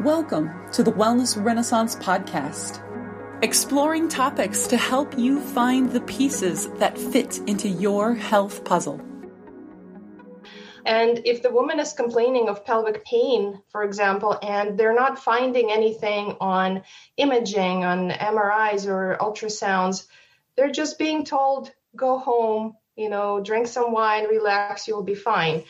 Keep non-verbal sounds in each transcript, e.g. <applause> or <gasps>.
Welcome to the Wellness Renaissance Podcast, exploring topics to help you find the pieces that fit into your health puzzle. And if the woman is complaining of pelvic pain, for example, and they're not finding anything on imaging, on MRIs or ultrasounds, they're just being told, go home, you know, drink some wine, relax, you'll be fine.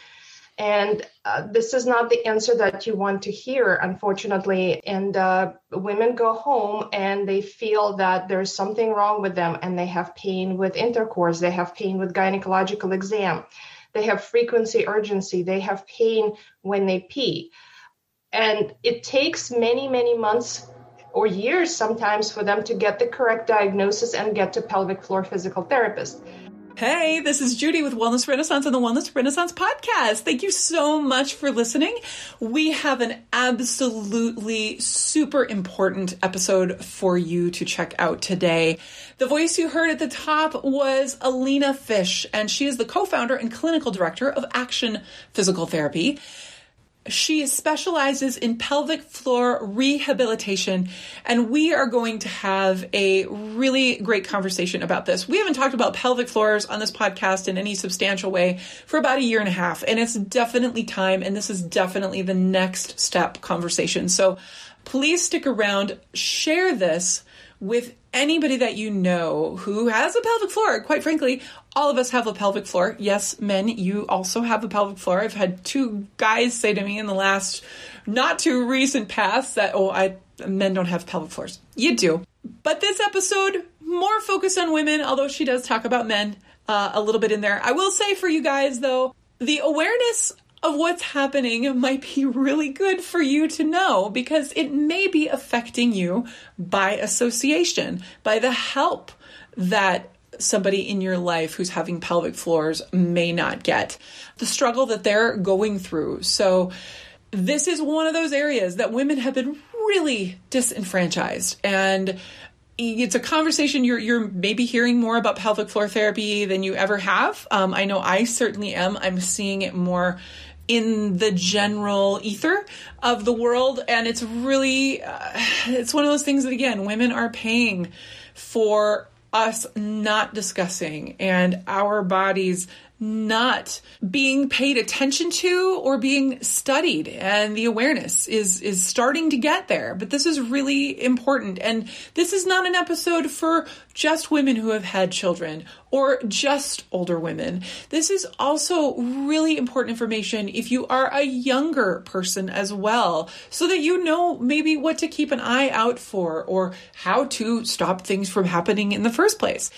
And uh, this is not the answer that you want to hear, unfortunately. And uh, women go home and they feel that there's something wrong with them and they have pain with intercourse, they have pain with gynecological exam, they have frequency urgency, they have pain when they pee. And it takes many, many months or years sometimes for them to get the correct diagnosis and get to pelvic floor physical therapist. Hey, this is Judy with Wellness Renaissance and the Wellness Renaissance podcast. Thank you so much for listening. We have an absolutely super important episode for you to check out today. The voice you heard at the top was Alina Fish, and she is the co founder and clinical director of Action Physical Therapy. She specializes in pelvic floor rehabilitation, and we are going to have a really great conversation about this. We haven't talked about pelvic floors on this podcast in any substantial way for about a year and a half, and it's definitely time, and this is definitely the next step conversation. So please stick around, share this with anybody that you know who has a pelvic floor. Quite frankly, all of us have a pelvic floor. Yes, men, you also have a pelvic floor. I've had two guys say to me in the last not too recent past that, oh, I men don't have pelvic floors. You do. But this episode, more focused on women, although she does talk about men uh, a little bit in there. I will say for you guys, though, the awareness of what's happening might be really good for you to know because it may be affecting you by association, by the help that somebody in your life who's having pelvic floors may not get, the struggle that they're going through. So, this is one of those areas that women have been really disenfranchised and it's a conversation you're you're maybe hearing more about pelvic floor therapy than you ever have. Um, I know I certainly am. I'm seeing it more in the general ether of the world, and it's really uh, it's one of those things that again women are paying for us not discussing and our bodies not being paid attention to or being studied. And the awareness is is starting to get there. But this is really important. And this is not an episode for just women who have had children or just older women. This is also really important information if you are a younger person as well so that you know maybe what to keep an eye out for or how to stop things from happening in the first place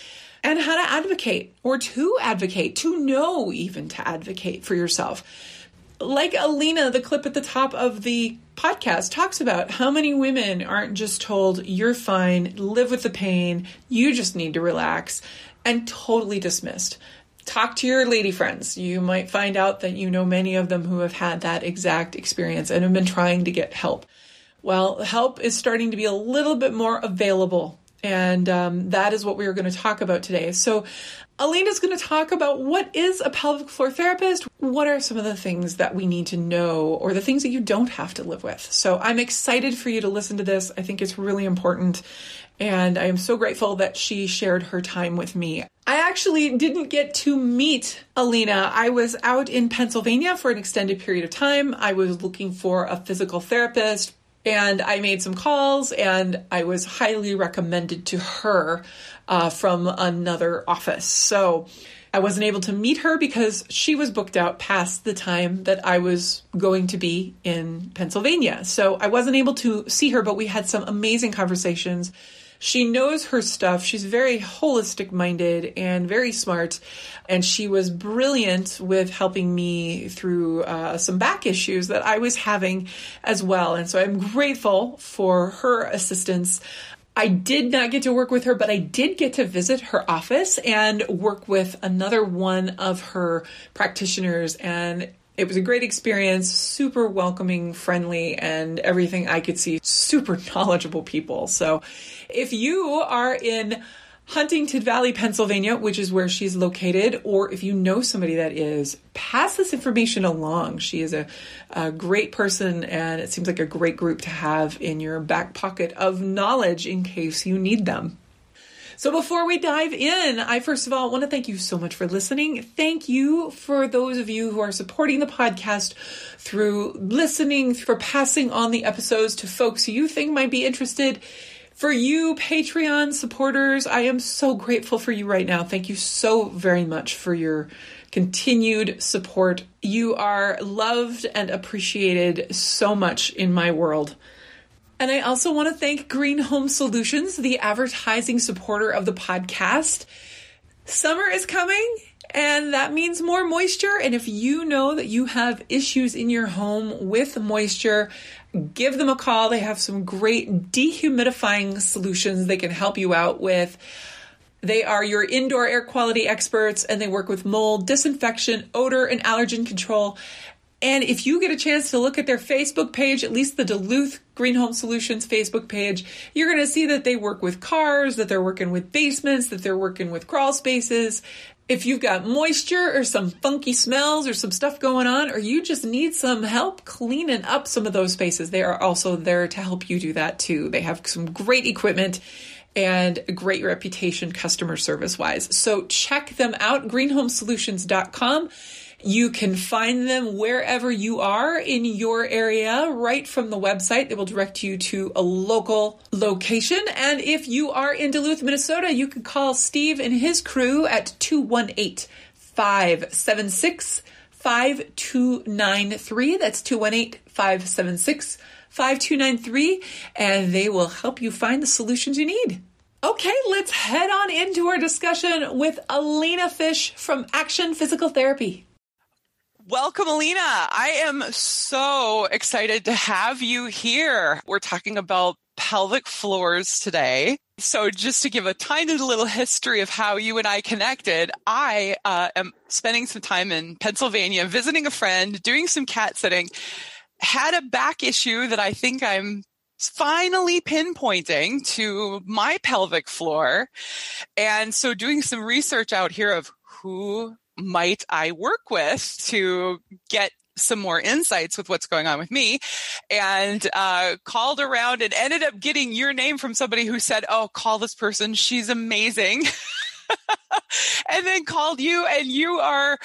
and how to advocate or to advocate, to know even to advocate for yourself. Like Alina, the clip at the top of the podcast talks about how many women aren't just told, you're fine, live with the pain, you just need to relax, and totally dismissed. Talk to your lady friends. You might find out that you know many of them who have had that exact experience and have been trying to get help. Well, help is starting to be a little bit more available and um, that is what we are going to talk about today. So, Alina is going to talk about what is a pelvic floor therapist? What are some of the things that we need to know or the things that you don't have to live with? So, I'm excited for you to listen to this. I think it's really important. And I am so grateful that she shared her time with me. I actually didn't get to meet Alina. I was out in Pennsylvania for an extended period of time. I was looking for a physical therapist, and I made some calls and I was highly recommended to her uh, from another office. So I wasn't able to meet her because she was booked out past the time that I was going to be in Pennsylvania. So I wasn't able to see her, but we had some amazing conversations. She knows her stuff. She's very holistic minded and very smart. And she was brilliant with helping me through uh, some back issues that I was having as well. And so I'm grateful for her assistance. I did not get to work with her, but I did get to visit her office and work with another one of her practitioners. And it was a great experience, super welcoming, friendly, and everything I could see, super <laughs> knowledgeable people. So if you are in Huntingdon Valley, Pennsylvania, which is where she's located, or if you know somebody that is, pass this information along. She is a, a, great person, and it seems like a great group to have in your back pocket of knowledge in case you need them. So before we dive in, I first of all want to thank you so much for listening. Thank you for those of you who are supporting the podcast through listening, for passing on the episodes to folks you think might be interested for you, Patreon supporters, I am so grateful for you right now. Thank you so very much for your continued support. You are loved and appreciated so much in my world. And I also want to thank Green Home Solutions, the advertising supporter of the podcast. Summer is coming and that means more moisture. And if you know that you have issues in your home with moisture, give them a call. They have some great dehumidifying solutions they can help you out with. They are your indoor air quality experts and they work with mold, disinfection, odor, and allergen control. And if you get a chance to look at their Facebook page, at least the Duluth Green Home Solutions Facebook page, you're going to see that they work with cars, that they're working with basements, that they're working with crawl spaces, if you've got moisture or some funky smells or some stuff going on, or you just need some help cleaning up some of those spaces, they are also there to help you do that too. They have some great equipment and a great reputation customer service wise. So check them out, greenhomesolutions.com. You can find them wherever you are in your area, right from the website. They will direct you to a local location. And if you are in Duluth, Minnesota, you can call Steve and his crew at 218 576 5293. That's 218 576 5293. And they will help you find the solutions you need. Okay, let's head on into our discussion with Alina Fish from Action Physical Therapy. Welcome, Alina. I am so excited to have you here. We're talking about pelvic floors today. So, just to give a tiny little history of how you and I connected, I uh, am spending some time in Pennsylvania, visiting a friend, doing some cat sitting, had a back issue that I think I'm finally pinpointing to my pelvic floor. And so, doing some research out here of who might I work with to get some more insights with what's going on with me and uh, called around and ended up getting your name from somebody who said, Oh, call this person. She's amazing. <laughs> and then called you and you are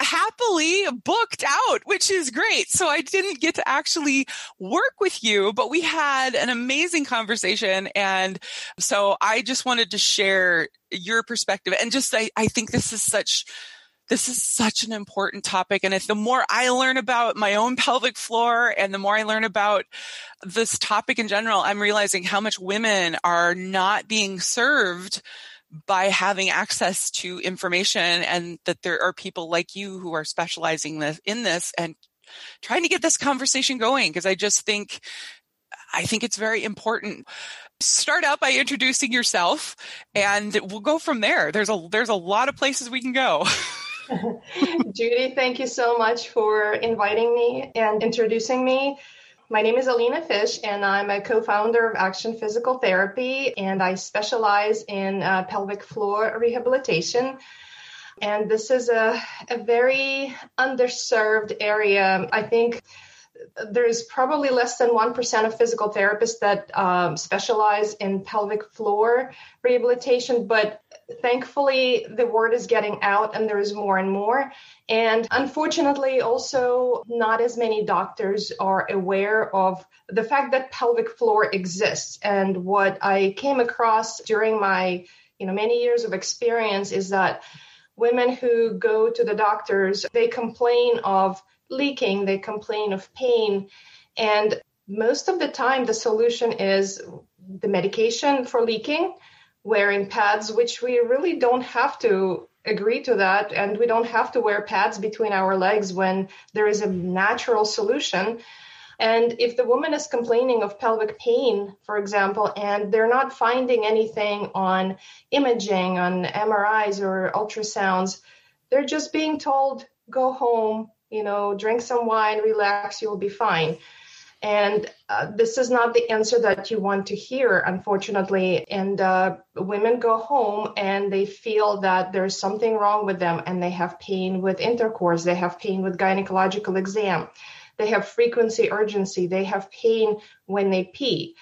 happily booked out, which is great. So I didn't get to actually work with you, but we had an amazing conversation. And so I just wanted to share your perspective and just, I, I think this is such, this is such an important topic. And if the more I learn about my own <laughs> pelvic floor and the more I learn about this topic in general, I'm realizing how much women are not being served by having access to information and that there are people like you who are specializing this, in this and trying to get this conversation going because I just think I think it's very important. Start out by introducing yourself and we'll go from there. There's a there's a lot of places we can go. <laughs> Judy, thank you so much for inviting me and introducing me. My name is Alina Fish, and I'm a co founder of Action Physical Therapy, and I specialize in uh, pelvic floor rehabilitation. And this is a, a very underserved area. I think there's probably less than 1% of physical therapists that um, specialize in pelvic floor rehabilitation, but thankfully the word is getting out and there is more and more. And unfortunately, also, not as many doctors are aware of the fact that pelvic floor exists. And what I came across during my you know many years of experience is that women who go to the doctors they complain of leaking, they complain of pain. And most of the time, the solution is the medication for leaking, wearing pads, which we really don't have to agree to that. And we don't have to wear pads between our legs when there is a natural solution. And if the woman is complaining of pelvic pain, for example, and they're not finding anything on imaging, on MRIs or ultrasounds, they're just being told, go home, you know, drink some wine, relax, you'll be fine. And uh, this is not the answer that you want to hear, unfortunately. And uh, women go home and they feel that there's something wrong with them and they have pain with intercourse, they have pain with gynecological exam, they have frequency urgency, they have pain when they pee.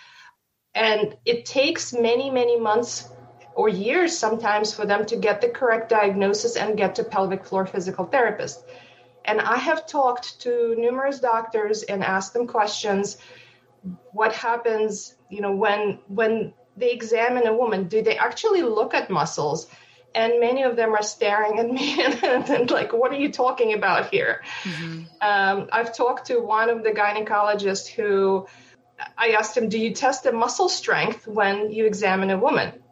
And it takes many, many months or years sometimes for them to get the correct diagnosis and get to pelvic floor physical therapist. And I have talked to numerous doctors and asked them questions. What happens, you know, when when they examine a woman? Do they actually look at muscles? And many of them are staring at me <laughs> and, and like, what are you talking about here? Mm-hmm. Um, I've talked to one of the gynecologists who I asked him, Do you test the muscle strength when you examine a woman?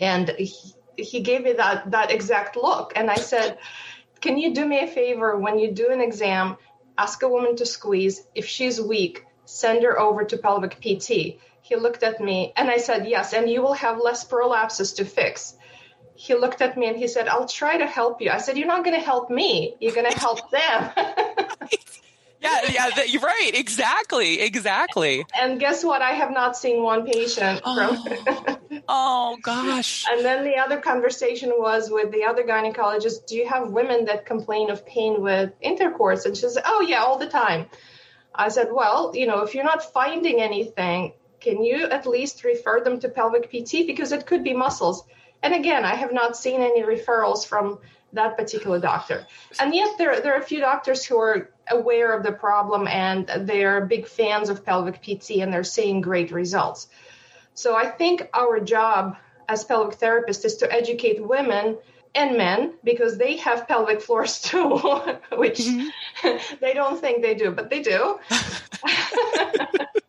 And he, he gave me that, that exact look. And I said, Can you do me a favor when you do an exam? Ask a woman to squeeze. If she's weak, send her over to pelvic PT. He looked at me and I said, Yes, and you will have less prolapses to fix. He looked at me and he said, I'll try to help you. I said, You're not going to help me. You're going to help them. <laughs> yeah, yeah, you're right. Exactly, exactly. And guess what? I have not seen one patient <gasps> oh. from. Oh gosh. And then the other conversation was with the other gynecologist. Do you have women that complain of pain with intercourse? And she said, Oh yeah, all the time. I said, Well, you know, if you're not finding anything, can you at least refer them to pelvic PT because it could be muscles. And again, I have not seen any referrals from that particular doctor. And yet there, there are a few doctors who are aware of the problem and they're big fans of pelvic PT and they're seeing great results. So I think our job as pelvic therapists is to educate women and men because they have pelvic floors <laughs> too, which mm-hmm. <laughs> they don't think they do, but they do. <laughs>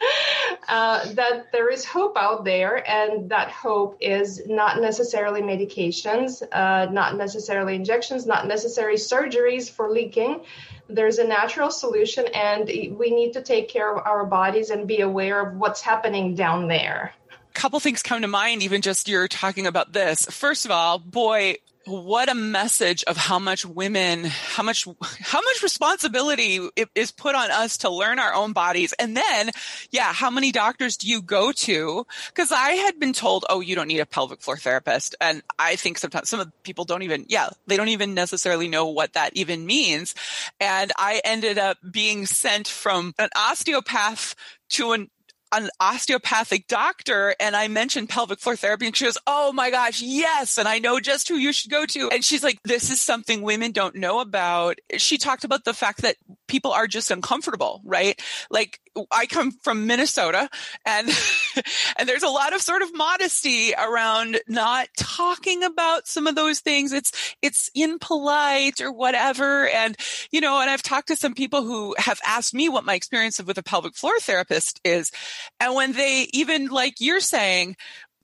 <laughs> uh, that there is hope out there, and that hope is not necessarily medications, uh, not necessarily injections, not necessary surgeries for leaking. There's a natural solution, and we need to take care of our bodies and be aware of what's happening down there couple things come to mind even just you're talking about this first of all boy what a message of how much women how much how much responsibility is put on us to learn our own bodies. And then yeah how many doctors do you go to? Because i had been told oh you don't need a pelvic floor therapist. And i think sometimes some of people don't even yeah they don't even necessarily know what that even means. And i ended up being sent from an osteopath to an an osteopathic doctor and I mentioned pelvic floor therapy and she goes, Oh my gosh, yes. And I know just who you should go to. And she's like, this is something women don't know about. She talked about the fact that people are just uncomfortable, right? Like I come from Minnesota and, <laughs> and there's a lot of sort of modesty around not talking about some of those things. It's, it's impolite or whatever. And, you know, and I've talked to some people who have asked me what my experience with a pelvic floor therapist is. And when they even like you're saying,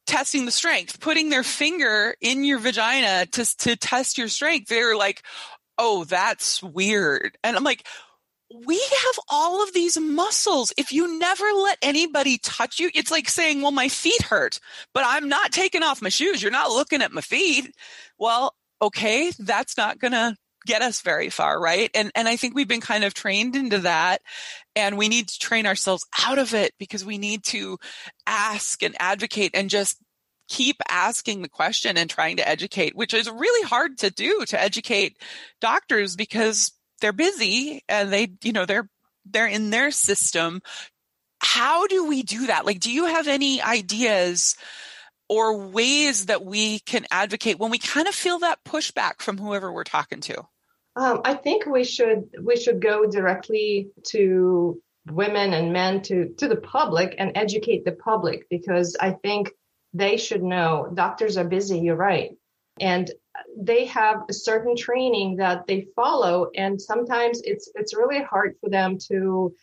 testing the strength, putting their finger in your vagina to, to test your strength, they're like, oh, that's weird. And I'm like, we have all of these muscles. If you never let anybody touch you, it's like saying, well, my feet hurt, but I'm not taking off my shoes. You're not looking at my feet. Well, okay, that's not going to get us very far, right? And and I think we've been kind of trained into that and we need to train ourselves out of it because we need to ask and advocate and just keep asking the question and trying to educate, which is really hard to do to educate doctors because they're busy and they, you know, they're, they're in their system. How do we do that? Like, do you have any ideas or ways that we can advocate when we kind of feel that pushback from whoever we're talking to? Um, I think we should we should go directly to women and men to to the public and educate the public because I think they should know doctors are busy. You're right, and they have a certain training that they follow, and sometimes it's it's really hard for them to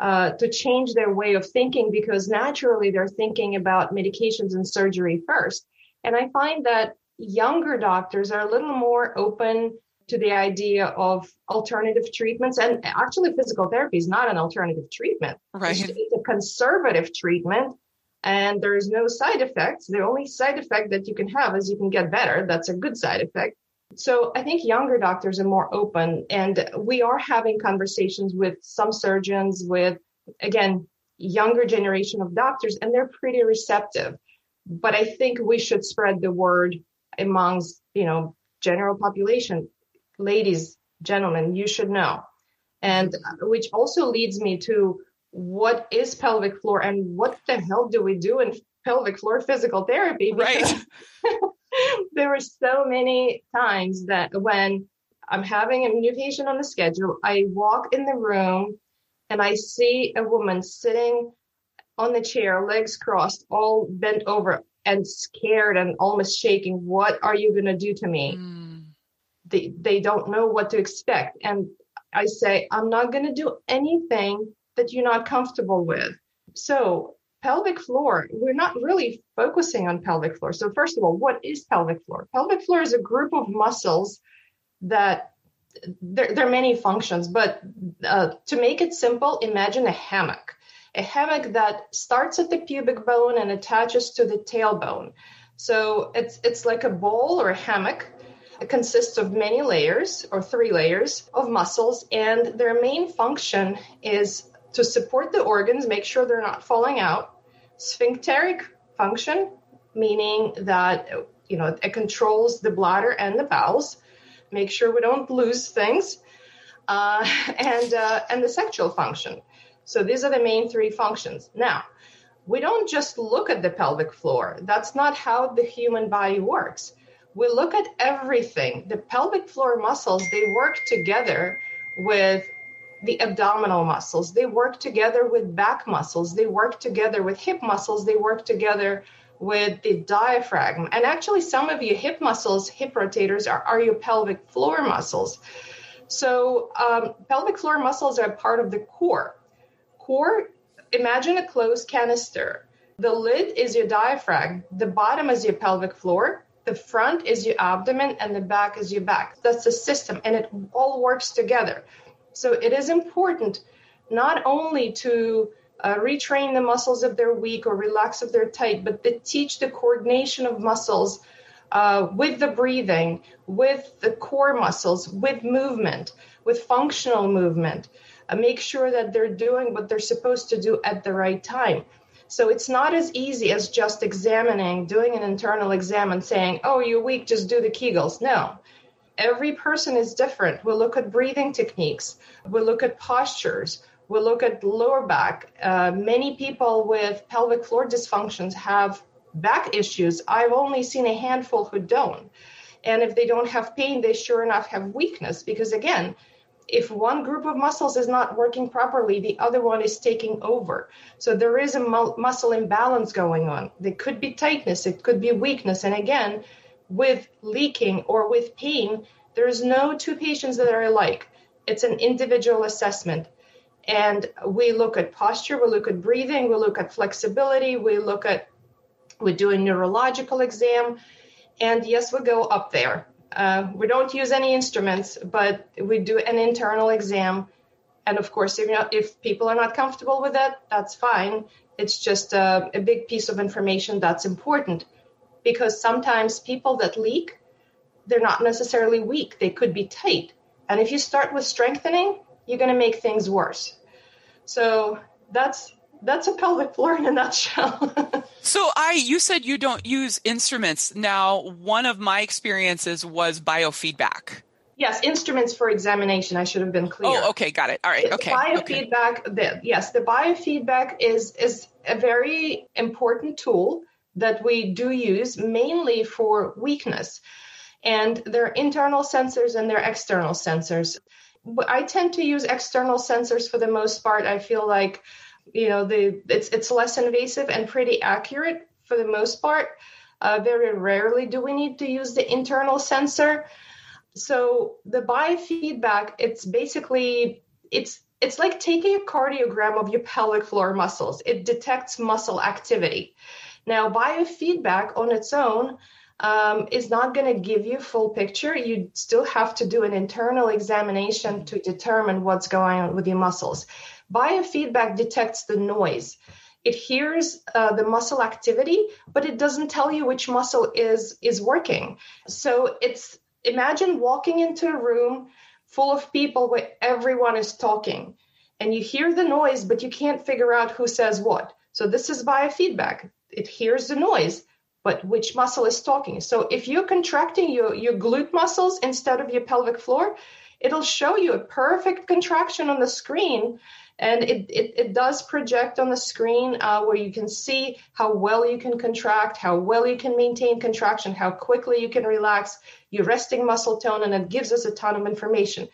uh, to change their way of thinking because naturally they're thinking about medications and surgery first. And I find that younger doctors are a little more open to the idea of alternative treatments. And actually, physical therapy is not an alternative treatment. Right. It's, it's a conservative treatment and there is no side effects. The only side effect that you can have is you can get better. That's a good side effect. So I think younger doctors are more open, and we are having conversations with some surgeons, with again, younger generation of doctors, and they're pretty receptive. But I think we should spread the word amongst, you know, general population. Ladies, gentlemen, you should know. And uh, which also leads me to what is pelvic floor and what the hell do we do in pelvic floor physical therapy? Because right. <laughs> there were so many times that when I'm having a new patient on the schedule, I walk in the room and I see a woman sitting on the chair, legs crossed, all bent over and scared and almost shaking. What are you going to do to me? Mm. They, they don't know what to expect. And I say, I'm not going to do anything that you're not comfortable with. So pelvic floor, we're not really focusing on pelvic floor. So, first of all, what is pelvic floor? Pelvic floor is a group of muscles that there, there are many functions, but uh, to make it simple, imagine a hammock. A hammock that starts at the pubic bone and attaches to the tailbone. So it's it's like a bowl or a hammock. It consists of many layers or three layers of muscles, and their main function is to support the organs, make sure they're not falling out. Sphincteric function, meaning that you know it controls the bladder and the bowels, make sure we don't lose things, uh, and uh, and the sexual function. So these are the main three functions. Now, we don't just look at the pelvic floor. That's not how the human body works. We look at everything. The pelvic floor muscles, they work together with the abdominal muscles. They work together with back muscles. They work together with hip muscles. They work together with the diaphragm. And actually, some of your hip muscles, hip rotators, are, are your pelvic floor muscles. So, um, pelvic floor muscles are part of the core. Core, imagine a closed canister. The lid is your diaphragm, the bottom is your pelvic floor, the front is your abdomen, and the back is your back. That's the system, and it all works together. So it is important not only to uh, retrain the muscles if they're weak or relax if they're tight, but to teach the coordination of muscles uh, with the breathing, with the core muscles, with movement, with functional movement. Uh, make sure that they're doing what they're supposed to do at the right time. So it's not as easy as just examining, doing an internal exam and saying, oh, you're weak, just do the Kegels. No, every person is different. We'll look at breathing techniques, we'll look at postures, we'll look at lower back. Uh, many people with pelvic floor dysfunctions have back issues. I've only seen a handful who don't. And if they don't have pain, they sure enough have weakness because, again, if one group of muscles is not working properly, the other one is taking over. So there is a mu- muscle imbalance going on. There could be tightness, it could be weakness. And again, with leaking or with pain, there's no two patients that are alike. It's an individual assessment. And we look at posture, we look at breathing, we look at flexibility, we look at, we do a neurological exam. And yes, we go up there. Uh, we don't use any instruments, but we do an internal exam. And of course, if, not, if people are not comfortable with that, that's fine. It's just a, a big piece of information that's important because sometimes people that leak, they're not necessarily weak, they could be tight. And if you start with strengthening, you're going to make things worse. So that's that's a pelvic floor in a nutshell. <laughs> so I you said you don't use instruments. Now, one of my experiences was biofeedback. Yes, instruments for examination. I should have been clear. Oh, okay, got it. All right, okay. biofeedback. Okay. The, yes, the biofeedback is is a very important tool that we do use mainly for weakness. And there are internal sensors and there are external sensors. I tend to use external sensors for the most part. I feel like, you know, the it's it's less invasive and pretty accurate for the most part. Uh, very rarely do we need to use the internal sensor. So the biofeedback, it's basically it's it's like taking a cardiogram of your pelvic floor muscles. It detects muscle activity. Now, biofeedback on its own um, is not going to give you full picture. You still have to do an internal examination to determine what's going on with your muscles. Biofeedback detects the noise. It hears uh, the muscle activity, but it doesn't tell you which muscle is is working. So it's imagine walking into a room full of people where everyone is talking and you hear the noise, but you can't figure out who says what. So this is biofeedback. It hears the noise, but which muscle is talking. So if you're contracting your, your glute muscles instead of your pelvic floor, it'll show you a perfect contraction on the screen and it, it, it does project on the screen uh, where you can see how well you can contract how well you can maintain contraction how quickly you can relax your resting muscle tone and it gives us a ton of information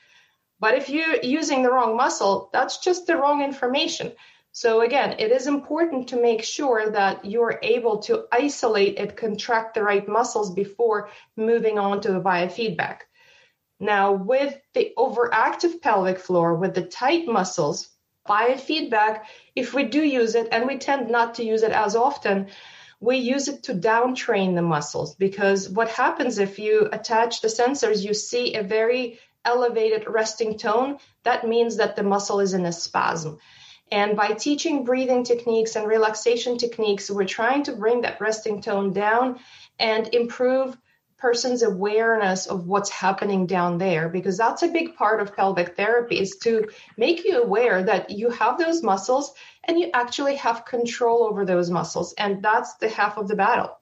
but if you're using the wrong muscle that's just the wrong information so again it is important to make sure that you're able to isolate and contract the right muscles before moving on to the biofeedback now with the overactive pelvic floor with the tight muscles biofeedback, if we do use it, and we tend not to use it as often, we use it to downtrain the muscles because what happens if you attach the sensors, you see a very elevated resting tone, that means that the muscle is in a spasm. And by teaching breathing techniques and relaxation techniques, we're trying to bring that resting tone down and improve person's awareness of what's happening down there because that's a big part of pelvic therapy is to make you aware that you have those muscles and you actually have control over those muscles. And that's the half of the battle.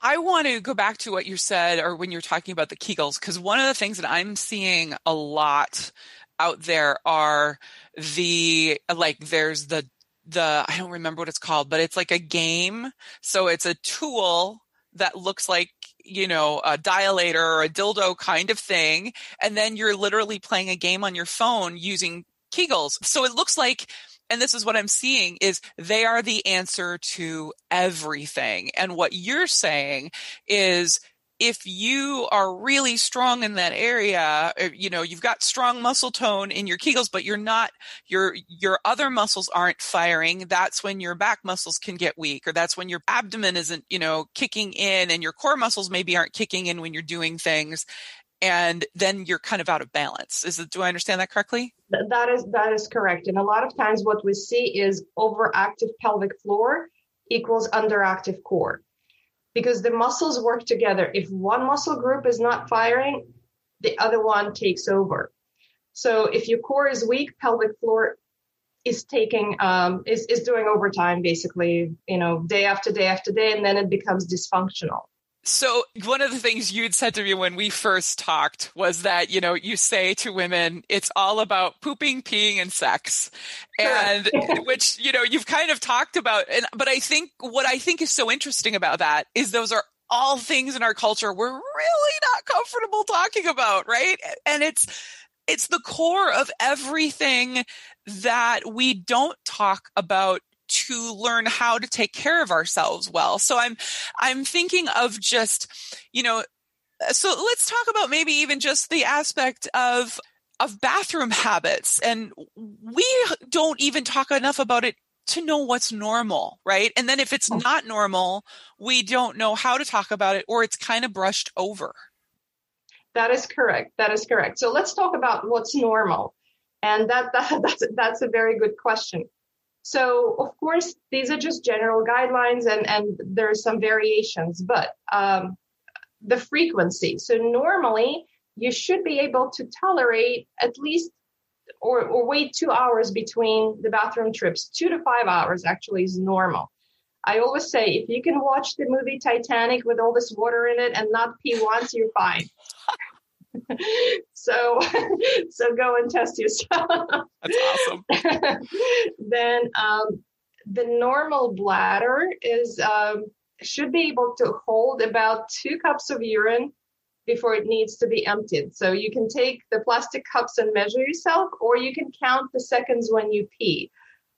I want to go back to what you said or when you're talking about the Kegels because one of the things that I'm seeing a lot out there are the like there's the the I don't remember what it's called but it's like a game so it's a tool that looks like you know, a dilator or a dildo kind of thing. And then you're literally playing a game on your phone using Kegels. So it looks like and this is what I'm seeing is they are the answer to everything. And what you're saying is if you are really strong in that area, uh, you know, you've got strong muscle tone in your Kegels, but you're not, your, your other muscles aren't firing. That's when your back muscles can get weak, or that's when your abdomen isn't, you know, kicking in and your core muscles maybe aren't kicking in when you're doing things. And then you're kind of out of balance. Is it, do I understand that correctly? That is, that is correct. And a lot of times what we see is overactive pelvic floor equals underactive core because the muscles work together. If one muscle group is not firing, the other one takes over. So if your core is weak, pelvic floor is taking um, is is doing overtime basically, you know, day after day after day, and then it becomes dysfunctional. So one of the things you'd said to me when we first talked was that, you know, you say to women, it's all about pooping, peeing, and sex. And <laughs> which, you know, you've kind of talked about. And, but I think what I think is so interesting about that is those are all things in our culture we're really not comfortable talking about, right? And it's, it's the core of everything that we don't talk about to learn how to take care of ourselves well. So I'm I'm thinking of just, you know, so let's talk about maybe even just the aspect of of bathroom habits and we don't even talk enough about it to know what's normal, right? And then if it's oh. not normal, we don't know how to talk about it or it's kind of brushed over. That is correct. That is correct. So let's talk about what's normal. And that, that <laughs> that's that's a very good question. So of course, these are just general guidelines and, and there are some variations, but um, the frequency. So normally you should be able to tolerate at least or, or wait two hours between the bathroom trips. Two to five hours actually is normal. I always say if you can watch the movie Titanic with all this water in it and not pee once, you're fine. So <laughs> so go and test yourself. That's awesome. <laughs> then um, the normal bladder is um, should be able to hold about two cups of urine before it needs to be emptied. So you can take the plastic cups and measure yourself, or you can count the seconds when you pee.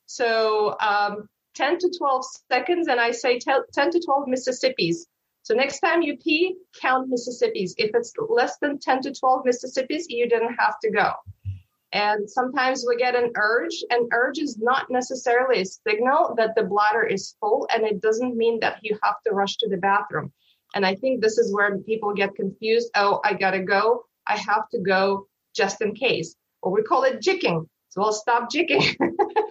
So um, 10 to 12 seconds, and I say 10 to 12 Mississippis so next time you pee, count Mississippi's. If it's less than 10 to 12 Mississippi's, you didn't have to go. And sometimes we get an urge. An urge is not necessarily a signal that the bladder is full, and it doesn't mean that you have to rush to the bathroom. And I think this is where people get confused. Oh, I gotta go. I have to go just in case. Or we call it jicking. So I'll stop jicking. <laughs>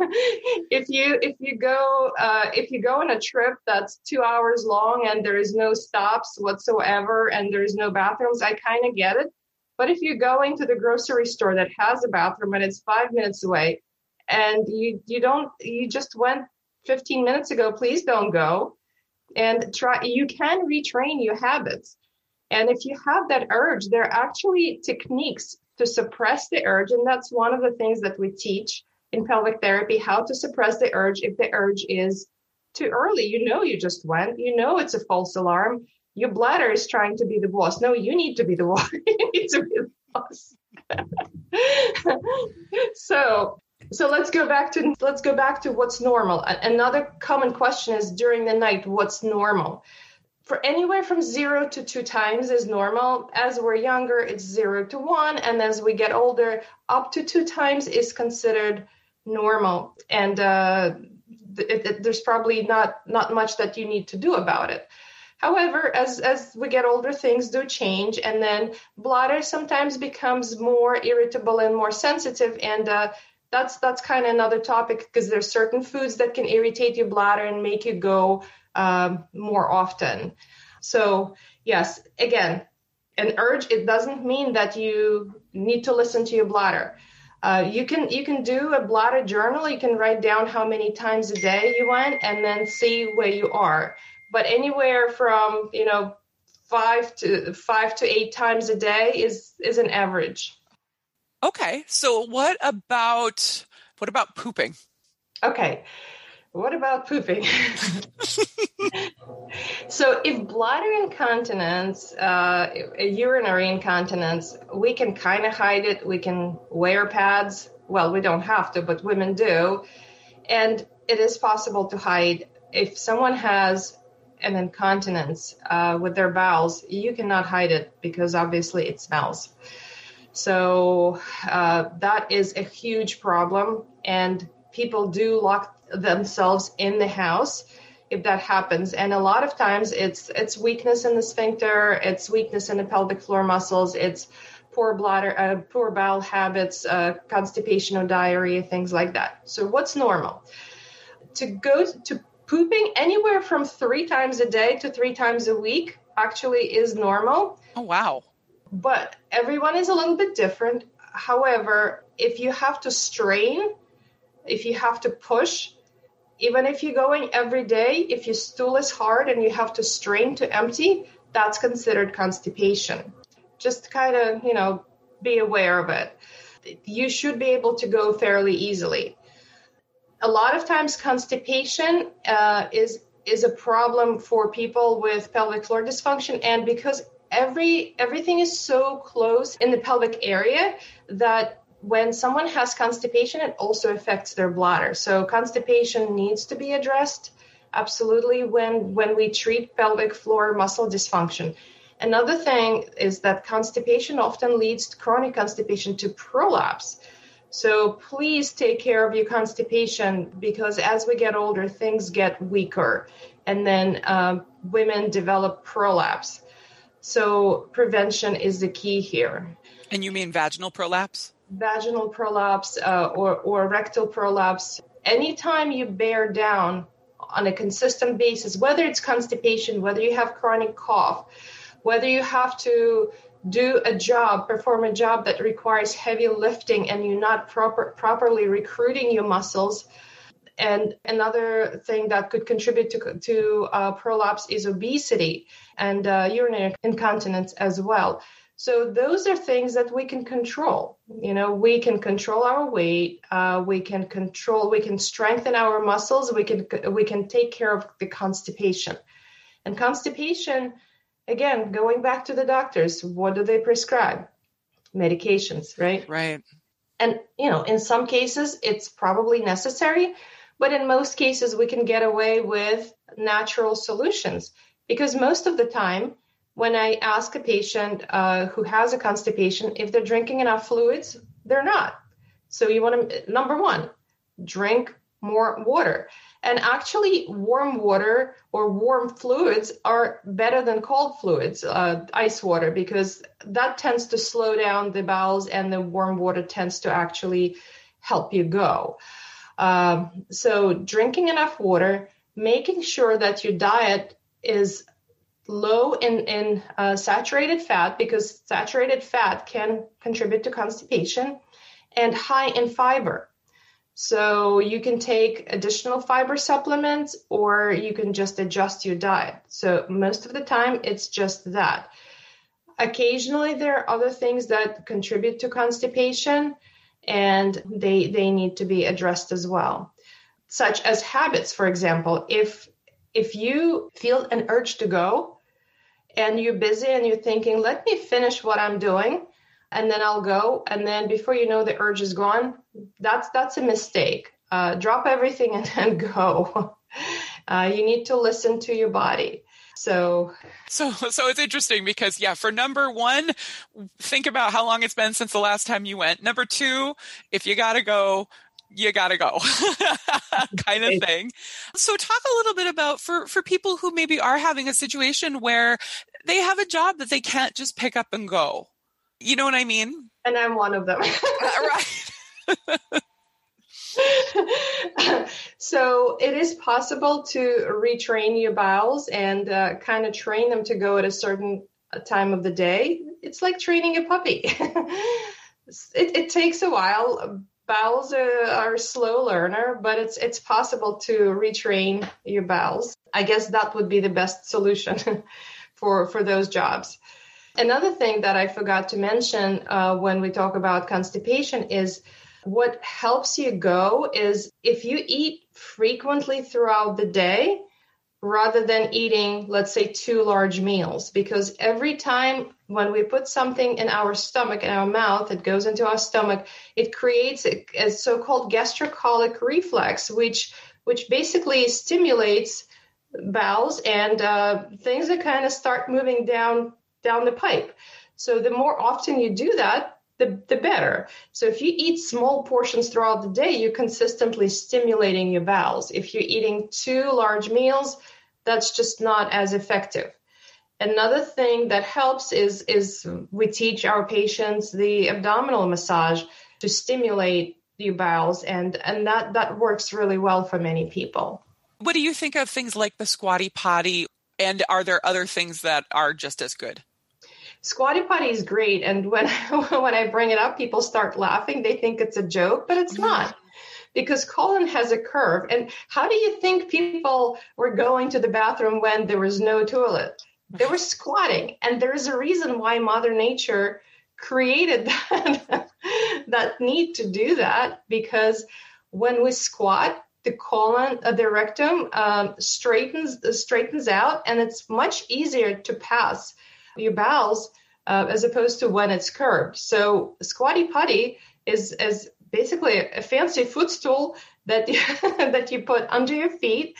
<laughs> if you if you go uh, if you go on a trip that's two hours long and there is no stops whatsoever and there is no bathrooms, I kind of get it. But if you're going to the grocery store that has a bathroom and it's five minutes away, and you you don't you just went 15 minutes ago, please don't go. And try you can retrain your habits. And if you have that urge, there are actually techniques to suppress the urge. And that's one of the things that we teach in pelvic therapy how to suppress the urge if the urge is too early. You know, you just went, you know, it's a false alarm. Your bladder is trying to be the boss. No, you need to be the <laughs> you need to be the boss. <laughs> so, so let's go back to let's go back to what's normal. Another common question is during the night, what's normal? for anywhere from zero to two times is normal. As we're younger, it's zero to one. And as we get older, up to two times is considered normal. And uh, it, it, there's probably not, not much that you need to do about it. However, as, as we get older, things do change. And then bladder sometimes becomes more irritable and more sensitive. And uh, that's that's kind of another topic because there's certain foods that can irritate your bladder and make you go um, more often. So, yes, again, an urge, it doesn't mean that you need to listen to your bladder. Uh, you can you can do a bladder journal. You can write down how many times a day you went, and then see where you are. But anywhere from you know five to five to eight times a day is is an average. Okay, so what about what about pooping? Okay, what about pooping? <laughs> so, if bladder incontinence, uh, urinary incontinence, we can kind of hide it. We can wear pads. Well, we don't have to, but women do. And it is possible to hide. If someone has an incontinence uh, with their bowels, you cannot hide it because obviously it smells. So, uh, that is a huge problem. And people do lock themselves in the house if that happens. And a lot of times it's it's weakness in the sphincter it's weakness in the pelvic floor muscles it's poor bladder uh, poor bowel habits uh, constipation or diarrhea things like that. So what's normal? To go to pooping anywhere from three times a day to three times a week actually is normal. Oh wow. But everyone is a little bit different. However if you have to strain if you have to push even if you're going every day, if your stool is hard and you have to strain to empty, that's considered constipation. Just kind of, you know, be aware of it. You should be able to go fairly easily. A lot of times, constipation uh, is is a problem for people with pelvic floor dysfunction, and because every everything is so close in the pelvic area that when someone has constipation, it also affects their bladder. So constipation needs to be addressed absolutely when when we treat pelvic floor muscle dysfunction. Another thing is that constipation often leads to chronic constipation to prolapse. So please take care of your constipation because as we get older, things get weaker, and then uh, women develop prolapse. So prevention is the key here. And you mean vaginal prolapse? Vaginal prolapse uh, or, or rectal prolapse, anytime you bear down on a consistent basis, whether it's constipation, whether you have chronic cough, whether you have to do a job, perform a job that requires heavy lifting and you're not proper, properly recruiting your muscles. And another thing that could contribute to, to uh, prolapse is obesity and uh, urinary incontinence as well. So those are things that we can control. You know, we can control our weight. Uh, we can control. We can strengthen our muscles. We can we can take care of the constipation. And constipation, again, going back to the doctors, what do they prescribe? Medications, right? Right. And you know, in some cases, it's probably necessary, but in most cases, we can get away with natural solutions because most of the time when I ask a patient uh, who has a constipation if they're drinking enough fluids, they're not. So you want to, number one, drink more water. And actually, warm water or warm fluids are better than cold fluids, uh, ice water, because that tends to slow down the bowels and the warm water tends to actually help you go. Um, so, drinking enough water, making sure that your diet is low in, in uh, saturated fat because saturated fat can contribute to constipation and high in fiber. So you can take additional fiber supplements or you can just adjust your diet. So most of the time it's just that. Occasionally there are other things that contribute to constipation and they they need to be addressed as well. Such as habits, for example, if if you feel an urge to go and you're busy and you're thinking, let me finish what I'm doing and then I'll go. And then before you know the urge is gone, that's that's a mistake. Uh, drop everything <laughs> and then go. <laughs> Uh, you need to listen to your body. So, so, so it's interesting because yeah, for number one, think about how long it's been since the last time you went. Number two, if you gotta go, you gotta go. <laughs> Kind of thing. So talk a little bit about for for people who maybe are having a situation where they have a job that they can't just pick up and go. You know what i mean? And i'm one of them. <laughs> Right. <laughs> So it is possible to retrain your bowels and uh, kind of train them to go at a certain uh, time of the day. It's like training a puppy. It, it takes a while bowels are, are, slow learner, but it's it's possible to retrain your bowels. I guess that would be the best solution <laughs> for for those jobs. Another thing that I forgot to mention uh, when we talk about constipation is what helps you go is if you eat frequently throughout the day rather than eating, let's say, two large meals, because every time when we put something in our stomach, in our mouth, it goes into our stomach, it creates a, a so-called gastrocolic reflex, which which basically stimulates bowels and uh, things that kind of start moving down down the pipe. So the more often you do that, the, the better. So if you eat small portions throughout the day, you're consistently stimulating your bowels. If you're eating two large meals, that's just not as effective. Another thing that helps is is we teach our patients the abdominal massage to stimulate your bowels and and that that works really well for many people. What do you think of things like the squatty potty and are there other things that are just as good? Squatty potty is great, and when <laughs> when I bring it up, people start laughing. They think it's a joke, but it's not, because colon has a curve. And how do you think people were going to the bathroom when there was no toilet? They were squatting, and there's a reason why Mother Nature created <laughs> that that need to do that because when we squat, the colon, uh, the rectum um, straightens straightens out, and it's much easier to pass your bowels uh, as opposed to when it's curved. So squatty potty is is basically a fancy footstool that you, <laughs> that you put under your feet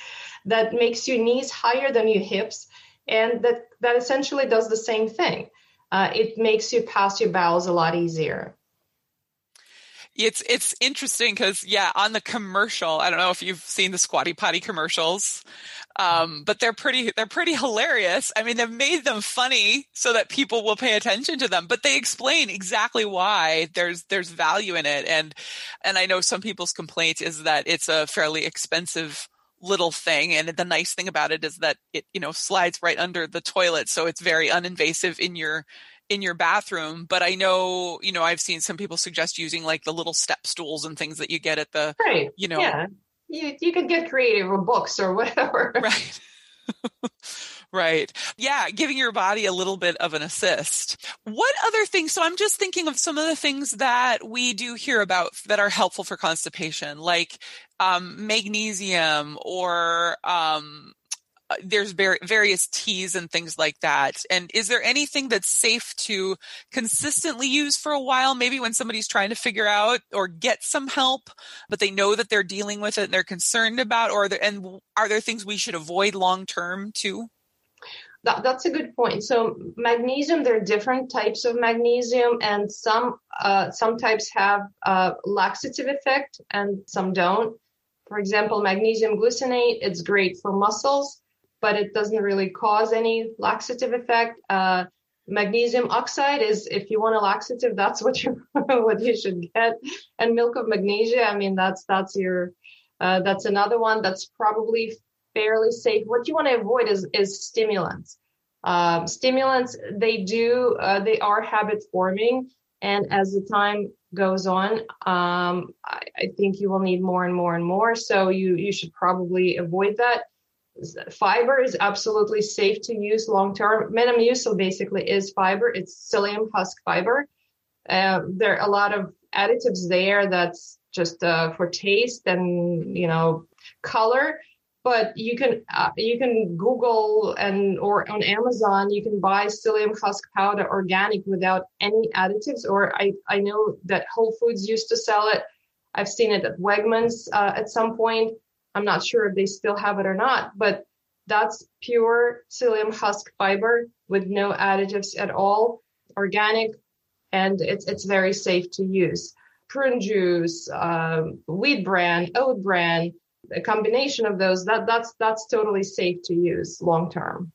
that makes your knees higher than your hips and that that essentially does the same thing. Uh, it makes you pass your bowels a lot easier it's it's interesting because yeah on the commercial i don't know if you've seen the squatty potty commercials um, but they're pretty they're pretty hilarious. I mean, they've made them funny so that people will pay attention to them, but they explain exactly why there's there's value in it. And and I know some people's complaint is that it's a fairly expensive little thing and the nice thing about it is that it you know slides right under the toilet so it's very uninvasive in your in your bathroom but i know you know i've seen some people suggest using like the little step stools and things that you get at the right. you know yeah you, you can get creative or books or whatever. <laughs> Right. <laughs> right. Yeah, giving your body a little bit of an assist. What other things? So I'm just thinking of some of the things that we do hear about that are helpful for constipation, like um, magnesium or um, there's various teas and things like that. And is there anything that's safe to consistently use for a while? Maybe when somebody's trying to figure out or get some help, but they know that they're dealing with it and they're concerned about, or there, and are there things we should avoid long term too? That, that's a good point. So magnesium, there are different types of magnesium, and some uh, some types have a laxative effect, and some don't. For example, magnesium glycinate, it's great for muscles but it doesn't really cause any laxative effect. Uh, magnesium oxide is if you want a laxative, that's what you <laughs> what you should get. And milk of magnesia, I mean, that's that's your Uh, that's another one that's probably fairly safe. What you want to avoid is, is stimulants. Um, stimulants, they do, uh, they are habit forming. And as the time goes on, um, I, I, think you will need more and more and more. So you, you should probably avoid that. Fiber is absolutely safe to use long term. Metamucil basically is fiber. It's psyllium husk fiber. Uh, there are a lot of additives there that's just uh, for taste and you know color but you can uh, you can google and or on amazon you can buy psyllium husk powder organic without any additives or i i know that whole foods used to sell it i've seen it at wegmans uh, at some point i'm not sure if they still have it or not but that's pure psyllium husk fiber with no additives at all organic and it's it's very safe to use. Prune juice um, wheat bran oat bran a combination of those that that's that's totally safe to use long term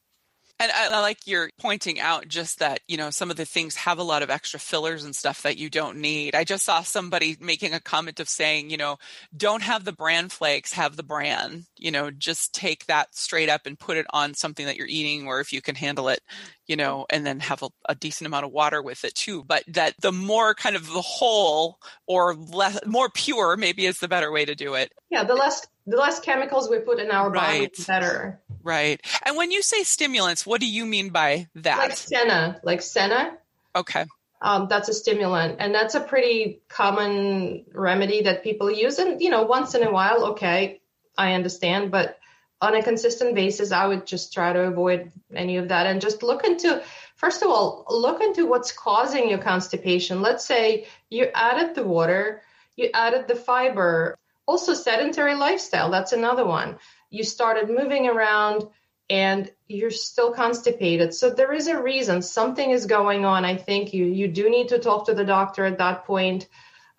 and I, I, like you're pointing out just that, you know, some of the things have a lot of extra fillers and stuff that you don't need. I just saw somebody making a comment of saying, you know, don't have the bran flakes, have the bran, you know, just take that straight up and put it on something that you're eating or if you can handle it, you know, and then have a, a decent amount of water with it too. But that the more kind of the whole or less, more pure maybe is the better way to do it. Yeah. The less, the less chemicals we put in our right. body, the better. Right. And when you say stimulants, what do you mean by that? Like senna, like senna. Okay. Um, that's a stimulant, and that's a pretty common remedy that people use. And you know, once in a while, okay, I understand, but on a consistent basis, I would just try to avoid any of that and just look into. First of all, look into what's causing your constipation. Let's say you added the water, you added the fiber, also sedentary lifestyle. That's another one you started moving around and you're still constipated. So there is a reason something is going on. I think you you do need to talk to the doctor at that point,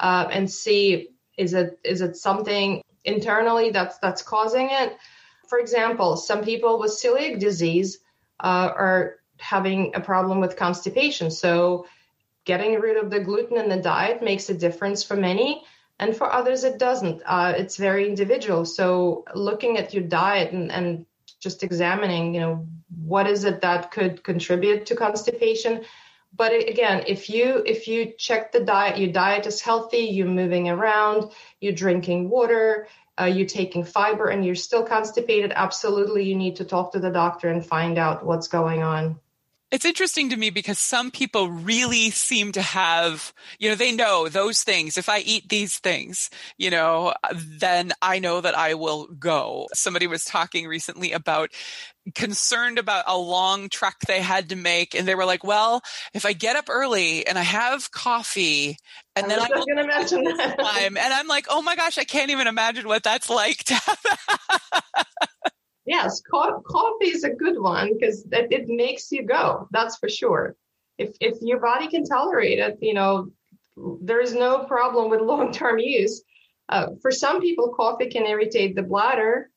uh, and see is it is it something internally that's that's causing it. For example, some people with celiac disease uh, are having a problem with constipation. So getting rid of the gluten in the diet makes a difference for many and for others it doesn't. Uh, it's very individual. So looking at your diet and, and just examining you know what is it that could contribute to constipation? But again if you if you check the diet your diet is healthy you're moving around you're drinking water uh, you're taking fiber and you're still constipated absolutely you need to talk to the doctor and find out what's going on it's interesting to me because some people really seem to have, you know, they know those things. If I eat these things, you know, then I know that I will go. Somebody was talking recently about concerned about a long trek they had to make and they were like well if i get up early and i have coffee and then i'm going to mention that time <laughs> and i'm like oh my gosh i can't even imagine what that's like to have <laughs> Yes, co- coffee is a good one because it, it makes you go. That's for sure. If if your body can tolerate it, you know, there is no problem with <laughs> long term use. Uh, for some people, coffee can irritate the bladder,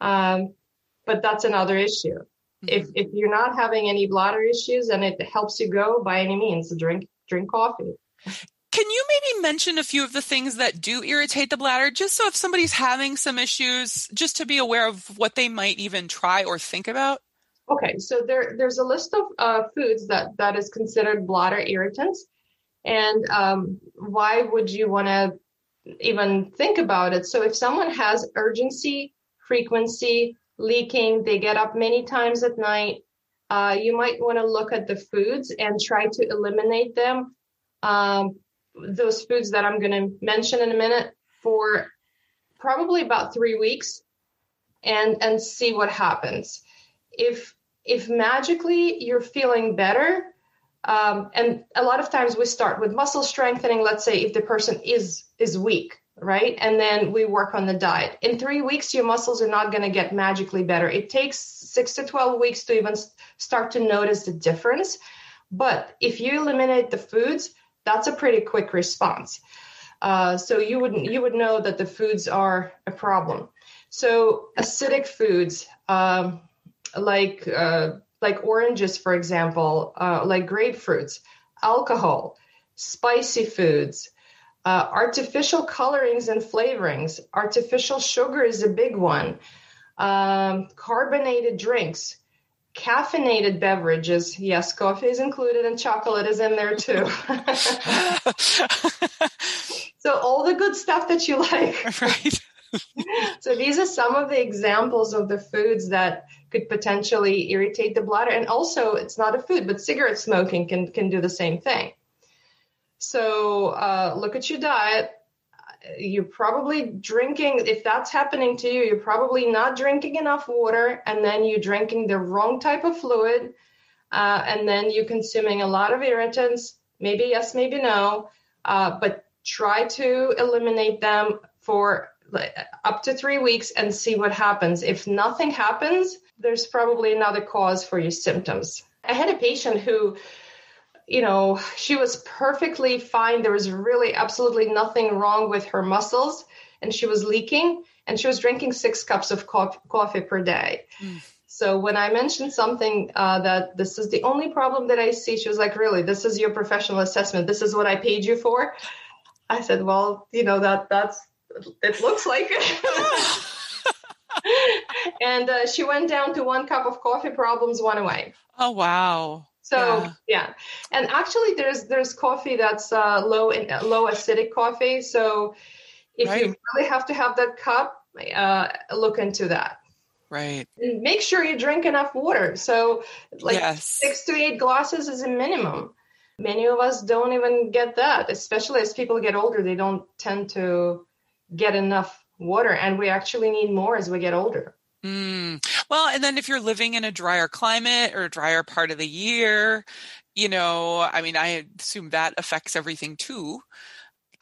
um, but that's another issue. Mm-hmm. If if you're not having any bladder issues and it helps you go, by any means, drink drink coffee. Can you maybe mention a few of the things that do irritate the bladder, just so if somebody's having some issues, just to be aware of what they might even try or think about? Okay, so there, there's a list of uh, foods that, that is considered bladder irritants. And um, why would you want to even think about it? So if someone has urgency, frequency, leaking, they get up many times at night, uh, you might want to look at the foods and try to eliminate them. Um, those foods that I'm going to mention in a minute for probably about three weeks and and see what happens. If if magically you're feeling better um, and a lot of times we start with muscle strengthening let's say if the person is is weak right? And then we work on the diet. In three weeks your muscles are not going to get magically better. It takes six to 12 weeks to even start to notice the difference. But if you eliminate the foods that's a pretty quick response. Uh, so you would you would know that the foods are a problem. So acidic foods um, like uh, like oranges, for example, uh, like grapefruits, alcohol, spicy foods, Uh, artificial colorings and flavorings. Artificial sugar is a big one. Um, carbonated drinks, caffeinated beverages. Yes, coffee is included and chocolate is in there too. <laughs> so, all the good stuff that you like. <laughs> Right. so, these are some of the examples of the foods that could potentially irritate the bladder. And also, it's not a food, but cigarette smoking can, can do the same thing. So, uh, look at your diet. You're probably drinking, if that's happening to you, you're probably not drinking enough water, and then you're drinking the wrong type of fluid, uh, and then you're consuming a lot of irritants. Maybe yes, maybe no, uh, but try to eliminate them for up to three weeks and see what happens. If nothing happens, there's probably another cause for your symptoms. I had a patient who, you know, she was perfectly fine. There was really absolutely nothing wrong with her muscles, and she was leaking, and she was drinking six cups of coffee per day. Mm. So when I mentioned something uh, that this is the only problem that I see, she was like, "Really? This is your professional assessment? This is what I paid you for?" I said, "Well, you know that that's it looks like it." <laughs> <laughs> and uh, she went down to one cup of coffee. Problems went away. Oh wow! So yeah, yeah. and actually, there's there's coffee that's uh, low in low acidic coffee. So if right. you really have to have that cup, uh, look into that. Right. And make sure you drink enough water. So like yes. six to eight glasses is a minimum. Many of us don't even get that, especially as people get older. They don't tend to get enough water, and we actually need more as we get older. Mm. Well, and then if you're living in a drier climate or a drier part of the year, you know, I mean, I assume that affects everything too.